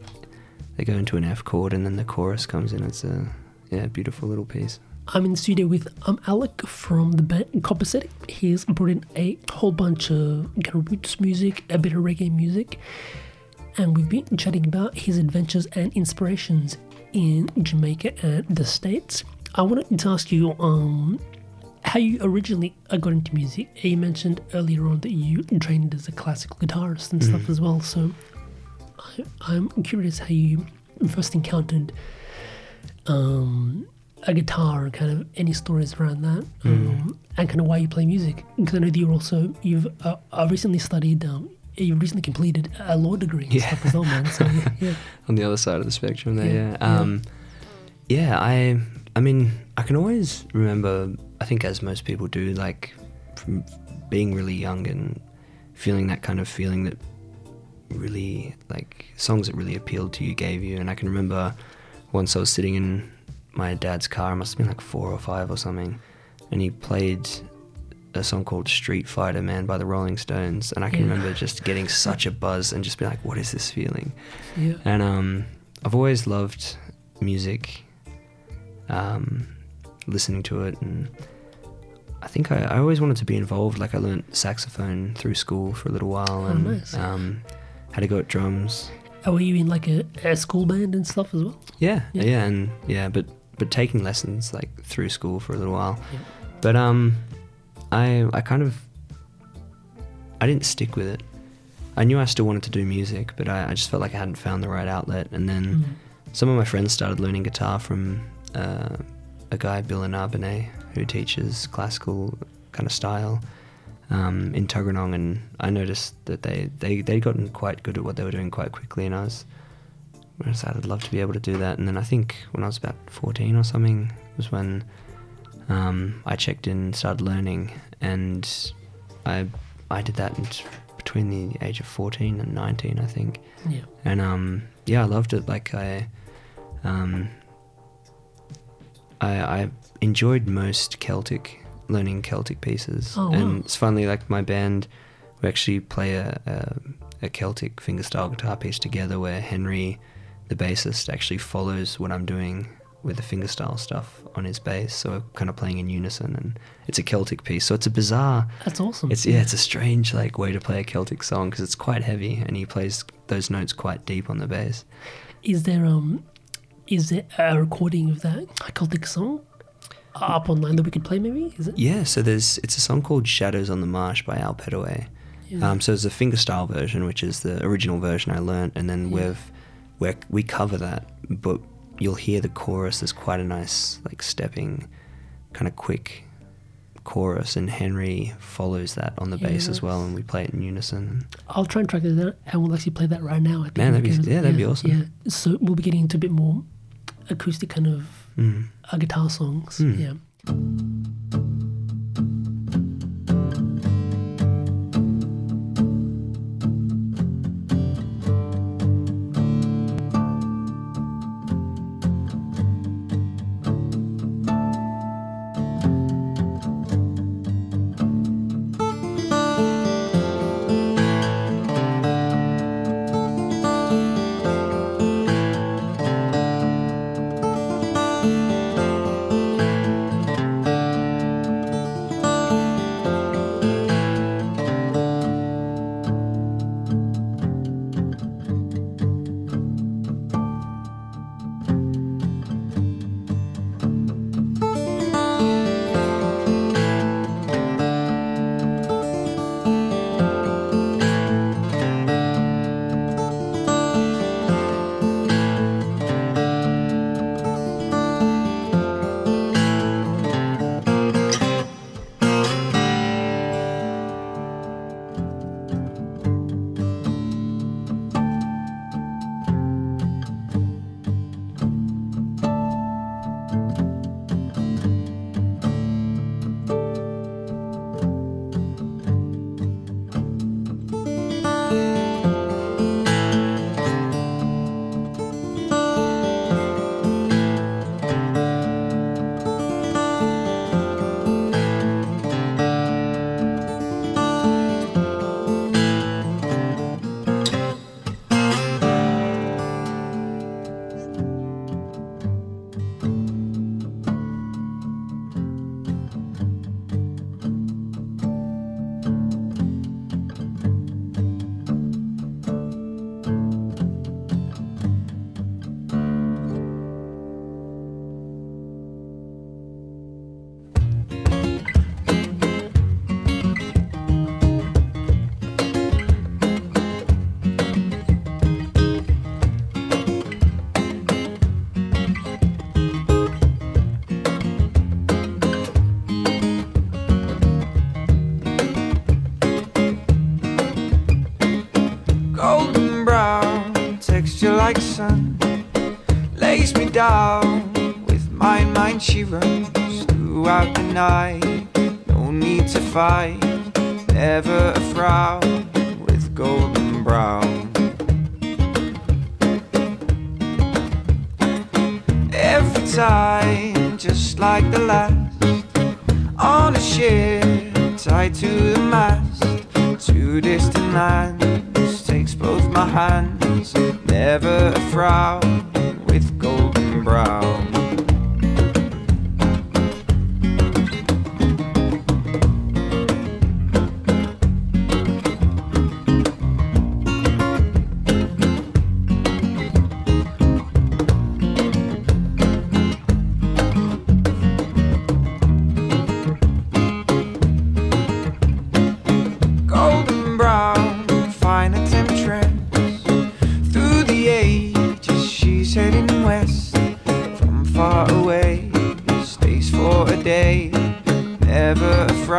they go into an F chord and then the chorus comes in. It's a, yeah, beautiful little piece. I'm in the studio with um, Alec from the band Koppasetic. He's brought in a whole bunch of kind of roots music, a bit of reggae music, and we've been chatting about his adventures and inspirations in Jamaica and the States. I wanted to ask you um, how you originally uh, got into music. You mentioned earlier on that you trained as a classical guitarist and stuff as well. So I, I'm curious how you first encountered um, a guitar and kind of any stories around that um, and kind of why you play music because I know that you're also you've uh, uh, recently studied um, you recently completed a law degree and Yeah. stuff as well man so yeah, yeah. on the other side of the spectrum there Yeah, yeah um yeah i i mean i can always remember i think as most people do like from being really young and feeling that kind of feeling that really like songs that really appealed to you gave you and i can remember once i was sitting in my dad's car it must have been like four or five or something and he played a song called Street Fighter Man by the Rolling Stones and I can Yeah. remember just getting such a buzz and just be like what is this feeling Yeah. and um, I've always loved music. Um, listening to it, and I think I, I always wanted to be involved. Like I learned saxophone through school for a little while, Oh, and nice. um, had to go at drums. Oh, were you in like a, a school band and stuff as well? Yeah, Yeah. yeah, and yeah, but but taking lessons like through school for a little while. Yeah. But um, I I kind of I didn't stick with it. I knew I still wanted to do music, but I, I just felt like I hadn't found the right outlet. And then Mm. some of my friends started learning guitar from uh, a guy Bill Inarbonne who teaches classical kind of style um, in Tuggeranong, and I noticed that they they they'd gotten quite good at what they were doing quite quickly, and I was I decided I'd love to be able to do that. And then I think when I was about 14 or something was when um, I checked in, started learning, and I I did that in, between the age of 14 and 19, I think. Yeah. And um, yeah, I loved it. Like I, um, I, I enjoyed most Celtic, learning Celtic pieces. Oh, wow. And it's funny, like my band, we actually play a, a, a Celtic fingerstyle guitar piece together where Henry, the bassist, actually follows what I'm doing with the fingerstyle stuff on his bass. So kind of playing in unison, and it's a Celtic piece. So it's a bizarre. That's awesome. It's yeah, it's a strange like way to play a Celtic song because it's quite heavy, and he plays those notes quite deep on the bass. Is there um, is there a recording of that Celtic song up online that we could play? Maybe is it? Yeah, so there's it's a song called Shadows on the Marsh by Al Petteway. Yeah. Um, so there's a fingerstyle version, which is the original version I learnt, and then Yeah. we've we we cover that, but you'll hear the chorus. There's quite a nice like stepping, kind of quick chorus, and Henry follows that on the Yeah, bass as well, and we play it in unison. I'll try and track it down, and we'll actually play that right now. I think, Man, that'd be- yeah, that'd be awesome. Yeah, so we'll be getting into a bit more acoustic kind of Mm. uh, guitar songs. Mm. Yeah.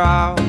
A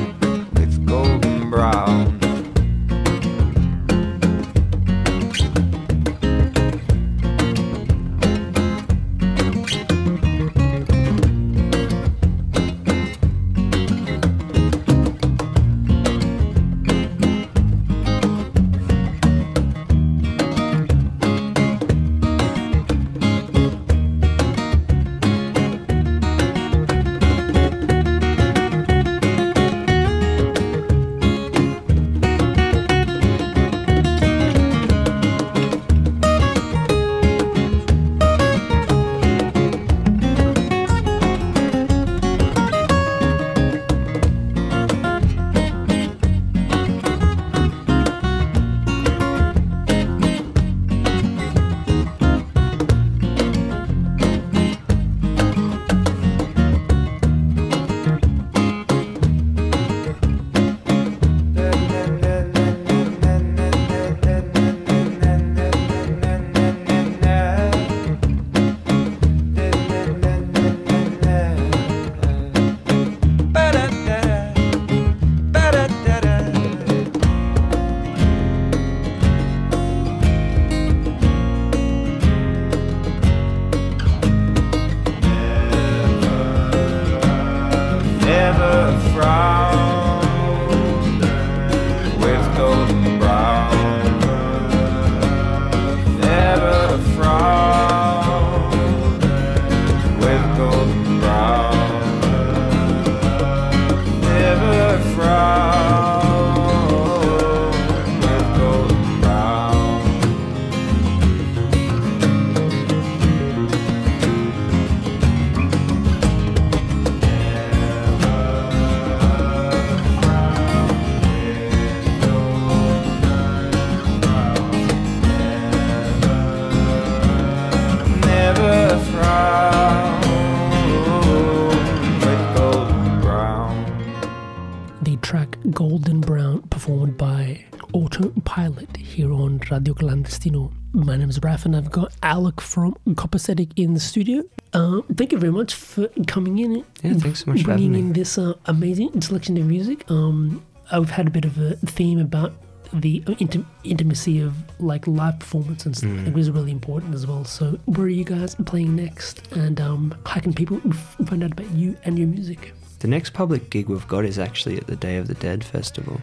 My name is Raf, and I've got Alec from Koppasetic in the studio. Uh, thank you very much for coming in. Yeah, thanks so much for bringing in this uh, amazing selection of music. Um, I've had a bit of a theme about the intim- intimacy of like live performance and stuff. I Mm. think was really important as well. So, where are you guys playing next? And um, how can people f- find out about you and your music? The next public gig we've got is actually at the Day of the Dead festival,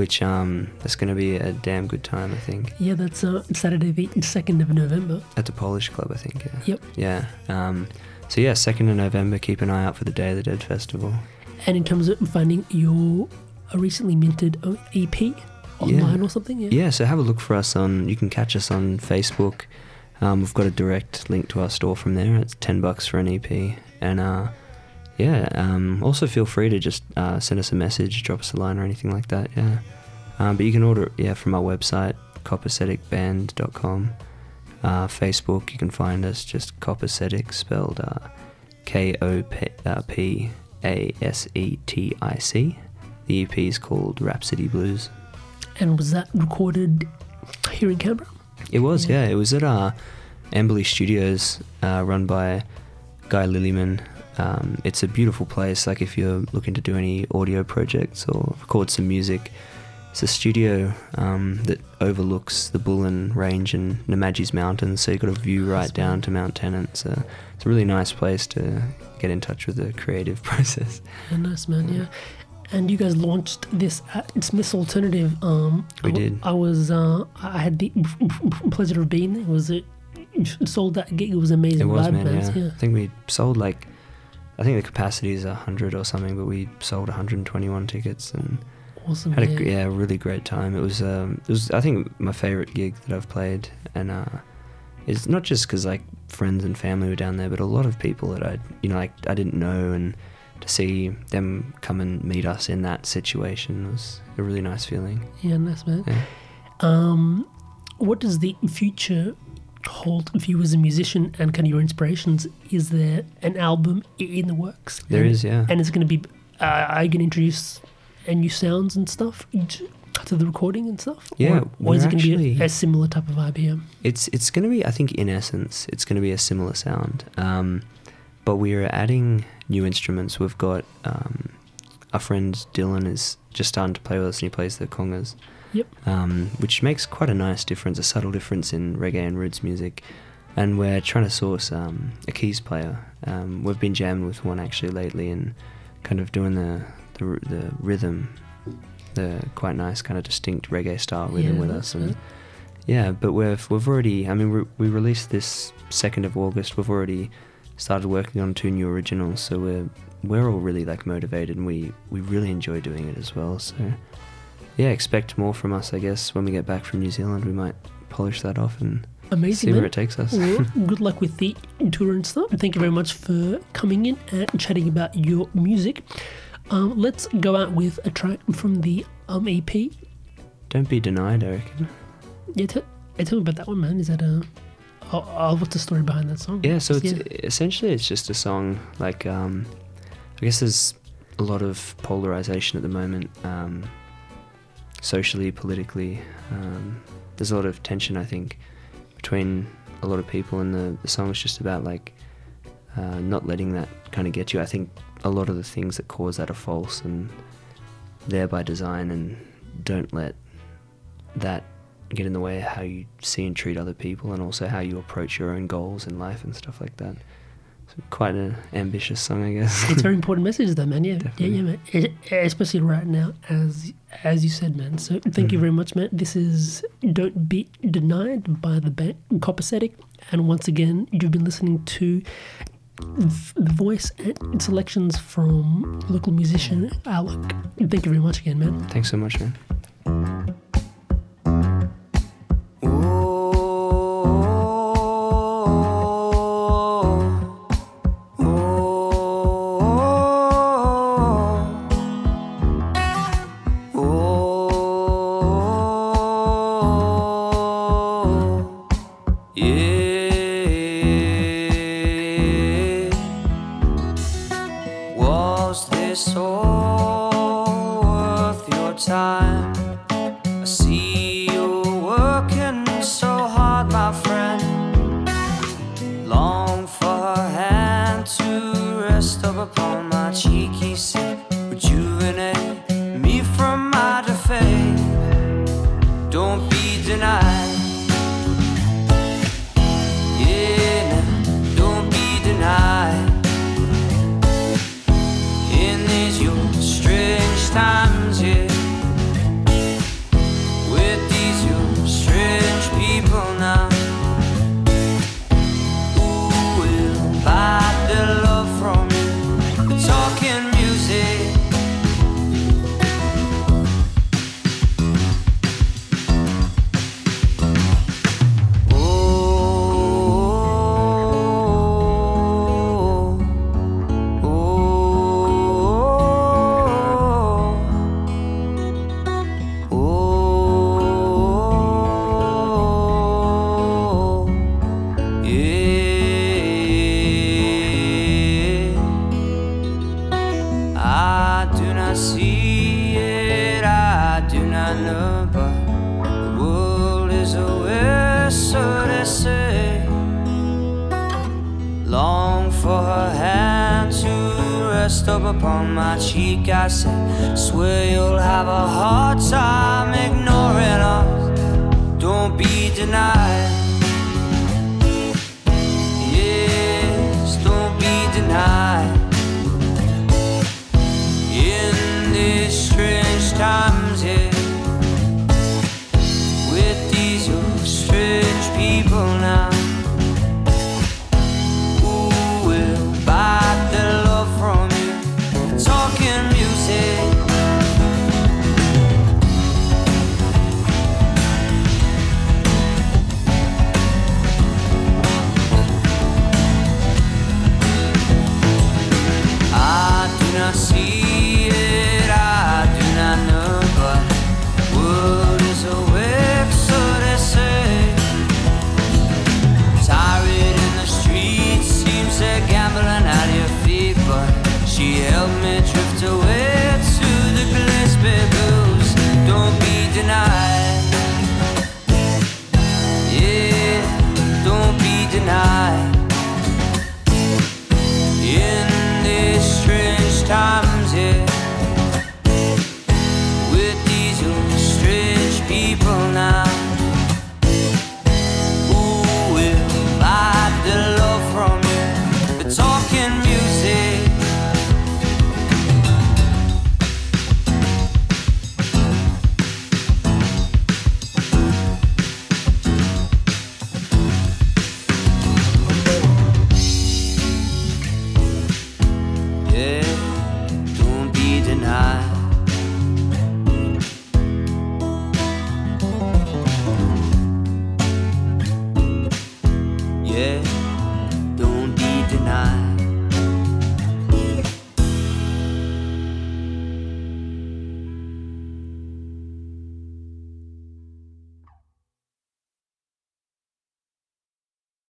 which um, that's going to be a damn good time, I think. Yeah, that's uh, Saturday the second of November. At the Polish Club, I think. Yeah. Yep. Yeah. Um, so yeah, second of November. Keep an eye out for the Day of the Dead festival. And in terms of finding your a recently minted uh, EP online or something, yeah. Yeah, so have a look for us on. You can catch us on Facebook. Um, we've got a direct link to our store from there. It's ten bucks for an EP, and uh, yeah. Um, also, feel free to just uh, send us a message, drop us a line, or anything like that. Yeah. Um, but you can order it, yeah from our website, copaceticband.com. Uh, Facebook, you can find us just Koppasetic, spelled uh, K O P P A S E T I C. The EP is called Rhapsody Blues. And was that recorded here in Canberra? It was, Yeah. yeah. It was at uh, Amberley Studios, uh, run by Guy Lillyman. Um, it's a beautiful place. Like if you're looking to do any audio projects or record some music, it's a studio um, that overlooks the Bullen Range and Namadgi's Mountains. So you've got a view right down to Mount Tennant. So it's a really nice place to get in touch with the creative process. Yeah, nice man, yeah. And you guys launched this at Smith's Alternative. Um, We did. I was, uh, I had the pleasure of being there. Was it sold that gig? It was amazing. It was, live man. bands, Yeah. I think we sold like, I think the capacity is hundred or something, but we sold 121 tickets and Awesome, had a yeah. yeah, really great time. It was, um, it was I think my favorite gig that I've played, and uh, it's not just because like friends and family were down there, but a lot of people that I, you know, like I didn't know, and to see them come and meet us in that situation was a really nice feeling. Yeah, nice man. Yeah. Um, what does the future hold for you as a musician and kind of your inspirations? Is there an album in the works? There and, is, yeah. And it's going to be, uh, are you going to introduce new sounds and stuff to to the recording and stuff? Yeah, Or, or is it going to be a, a similar type of IBM? It's it's going to be I think in essence it's going to be a similar sound. Um, but we are adding new instruments. We've got um, our friend Dylan is just starting to play with us, and he plays the congas. Yep. Um, which makes quite a nice difference, a subtle difference in reggae and roots music. And we're trying to source um, a keys player. Um, we've been jamming with one actually lately, and kind of doing the the, the rhythm, the quite nice kind of distinct reggae style rhythm Yeah, with us. And yeah, but we've we've already. I mean, we we released this second of August. We've already started working on two new originals, so we're we're all really like motivated, and we we really enjoy doing it as well. So yeah, expect more from us. I guess when we get back from New Zealand, we might polish that off and Amazing. see where man. it takes us. Well, good luck with the tour and stuff. Thank you very much for coming in and chatting about your music. Um, let's go out with a track from the um, EP. Don't be denied, I reckon. Yeah, t- yeah, tell me about that one, man. Is that a. Oh, what's the story behind that song? Yeah, so it's Yeah. essentially it's just a song like um, I guess there's a lot of polarization at the moment, um, socially, politically. Um, there's a lot of tension, I think, between a lot of people, and the the song is just about like uh, not letting that kind of get you. I think a lot of the things that cause that are false and there by design, and don't let that get in the way of how you see and treat other people and also how you approach your own goals in life and stuff like that. Quite an ambitious song, I guess. it's a very important message, though, man. Yeah, Definitely. yeah, yeah, man. Especially right now, as as you said, man. So thank you Mhm. very much, man. This is "Don't Be Denied" by the band Koppasetic, and once again, you've been listening to the voice and selections from local musician Alec. Thank you very much again, man. Thanks so much, man.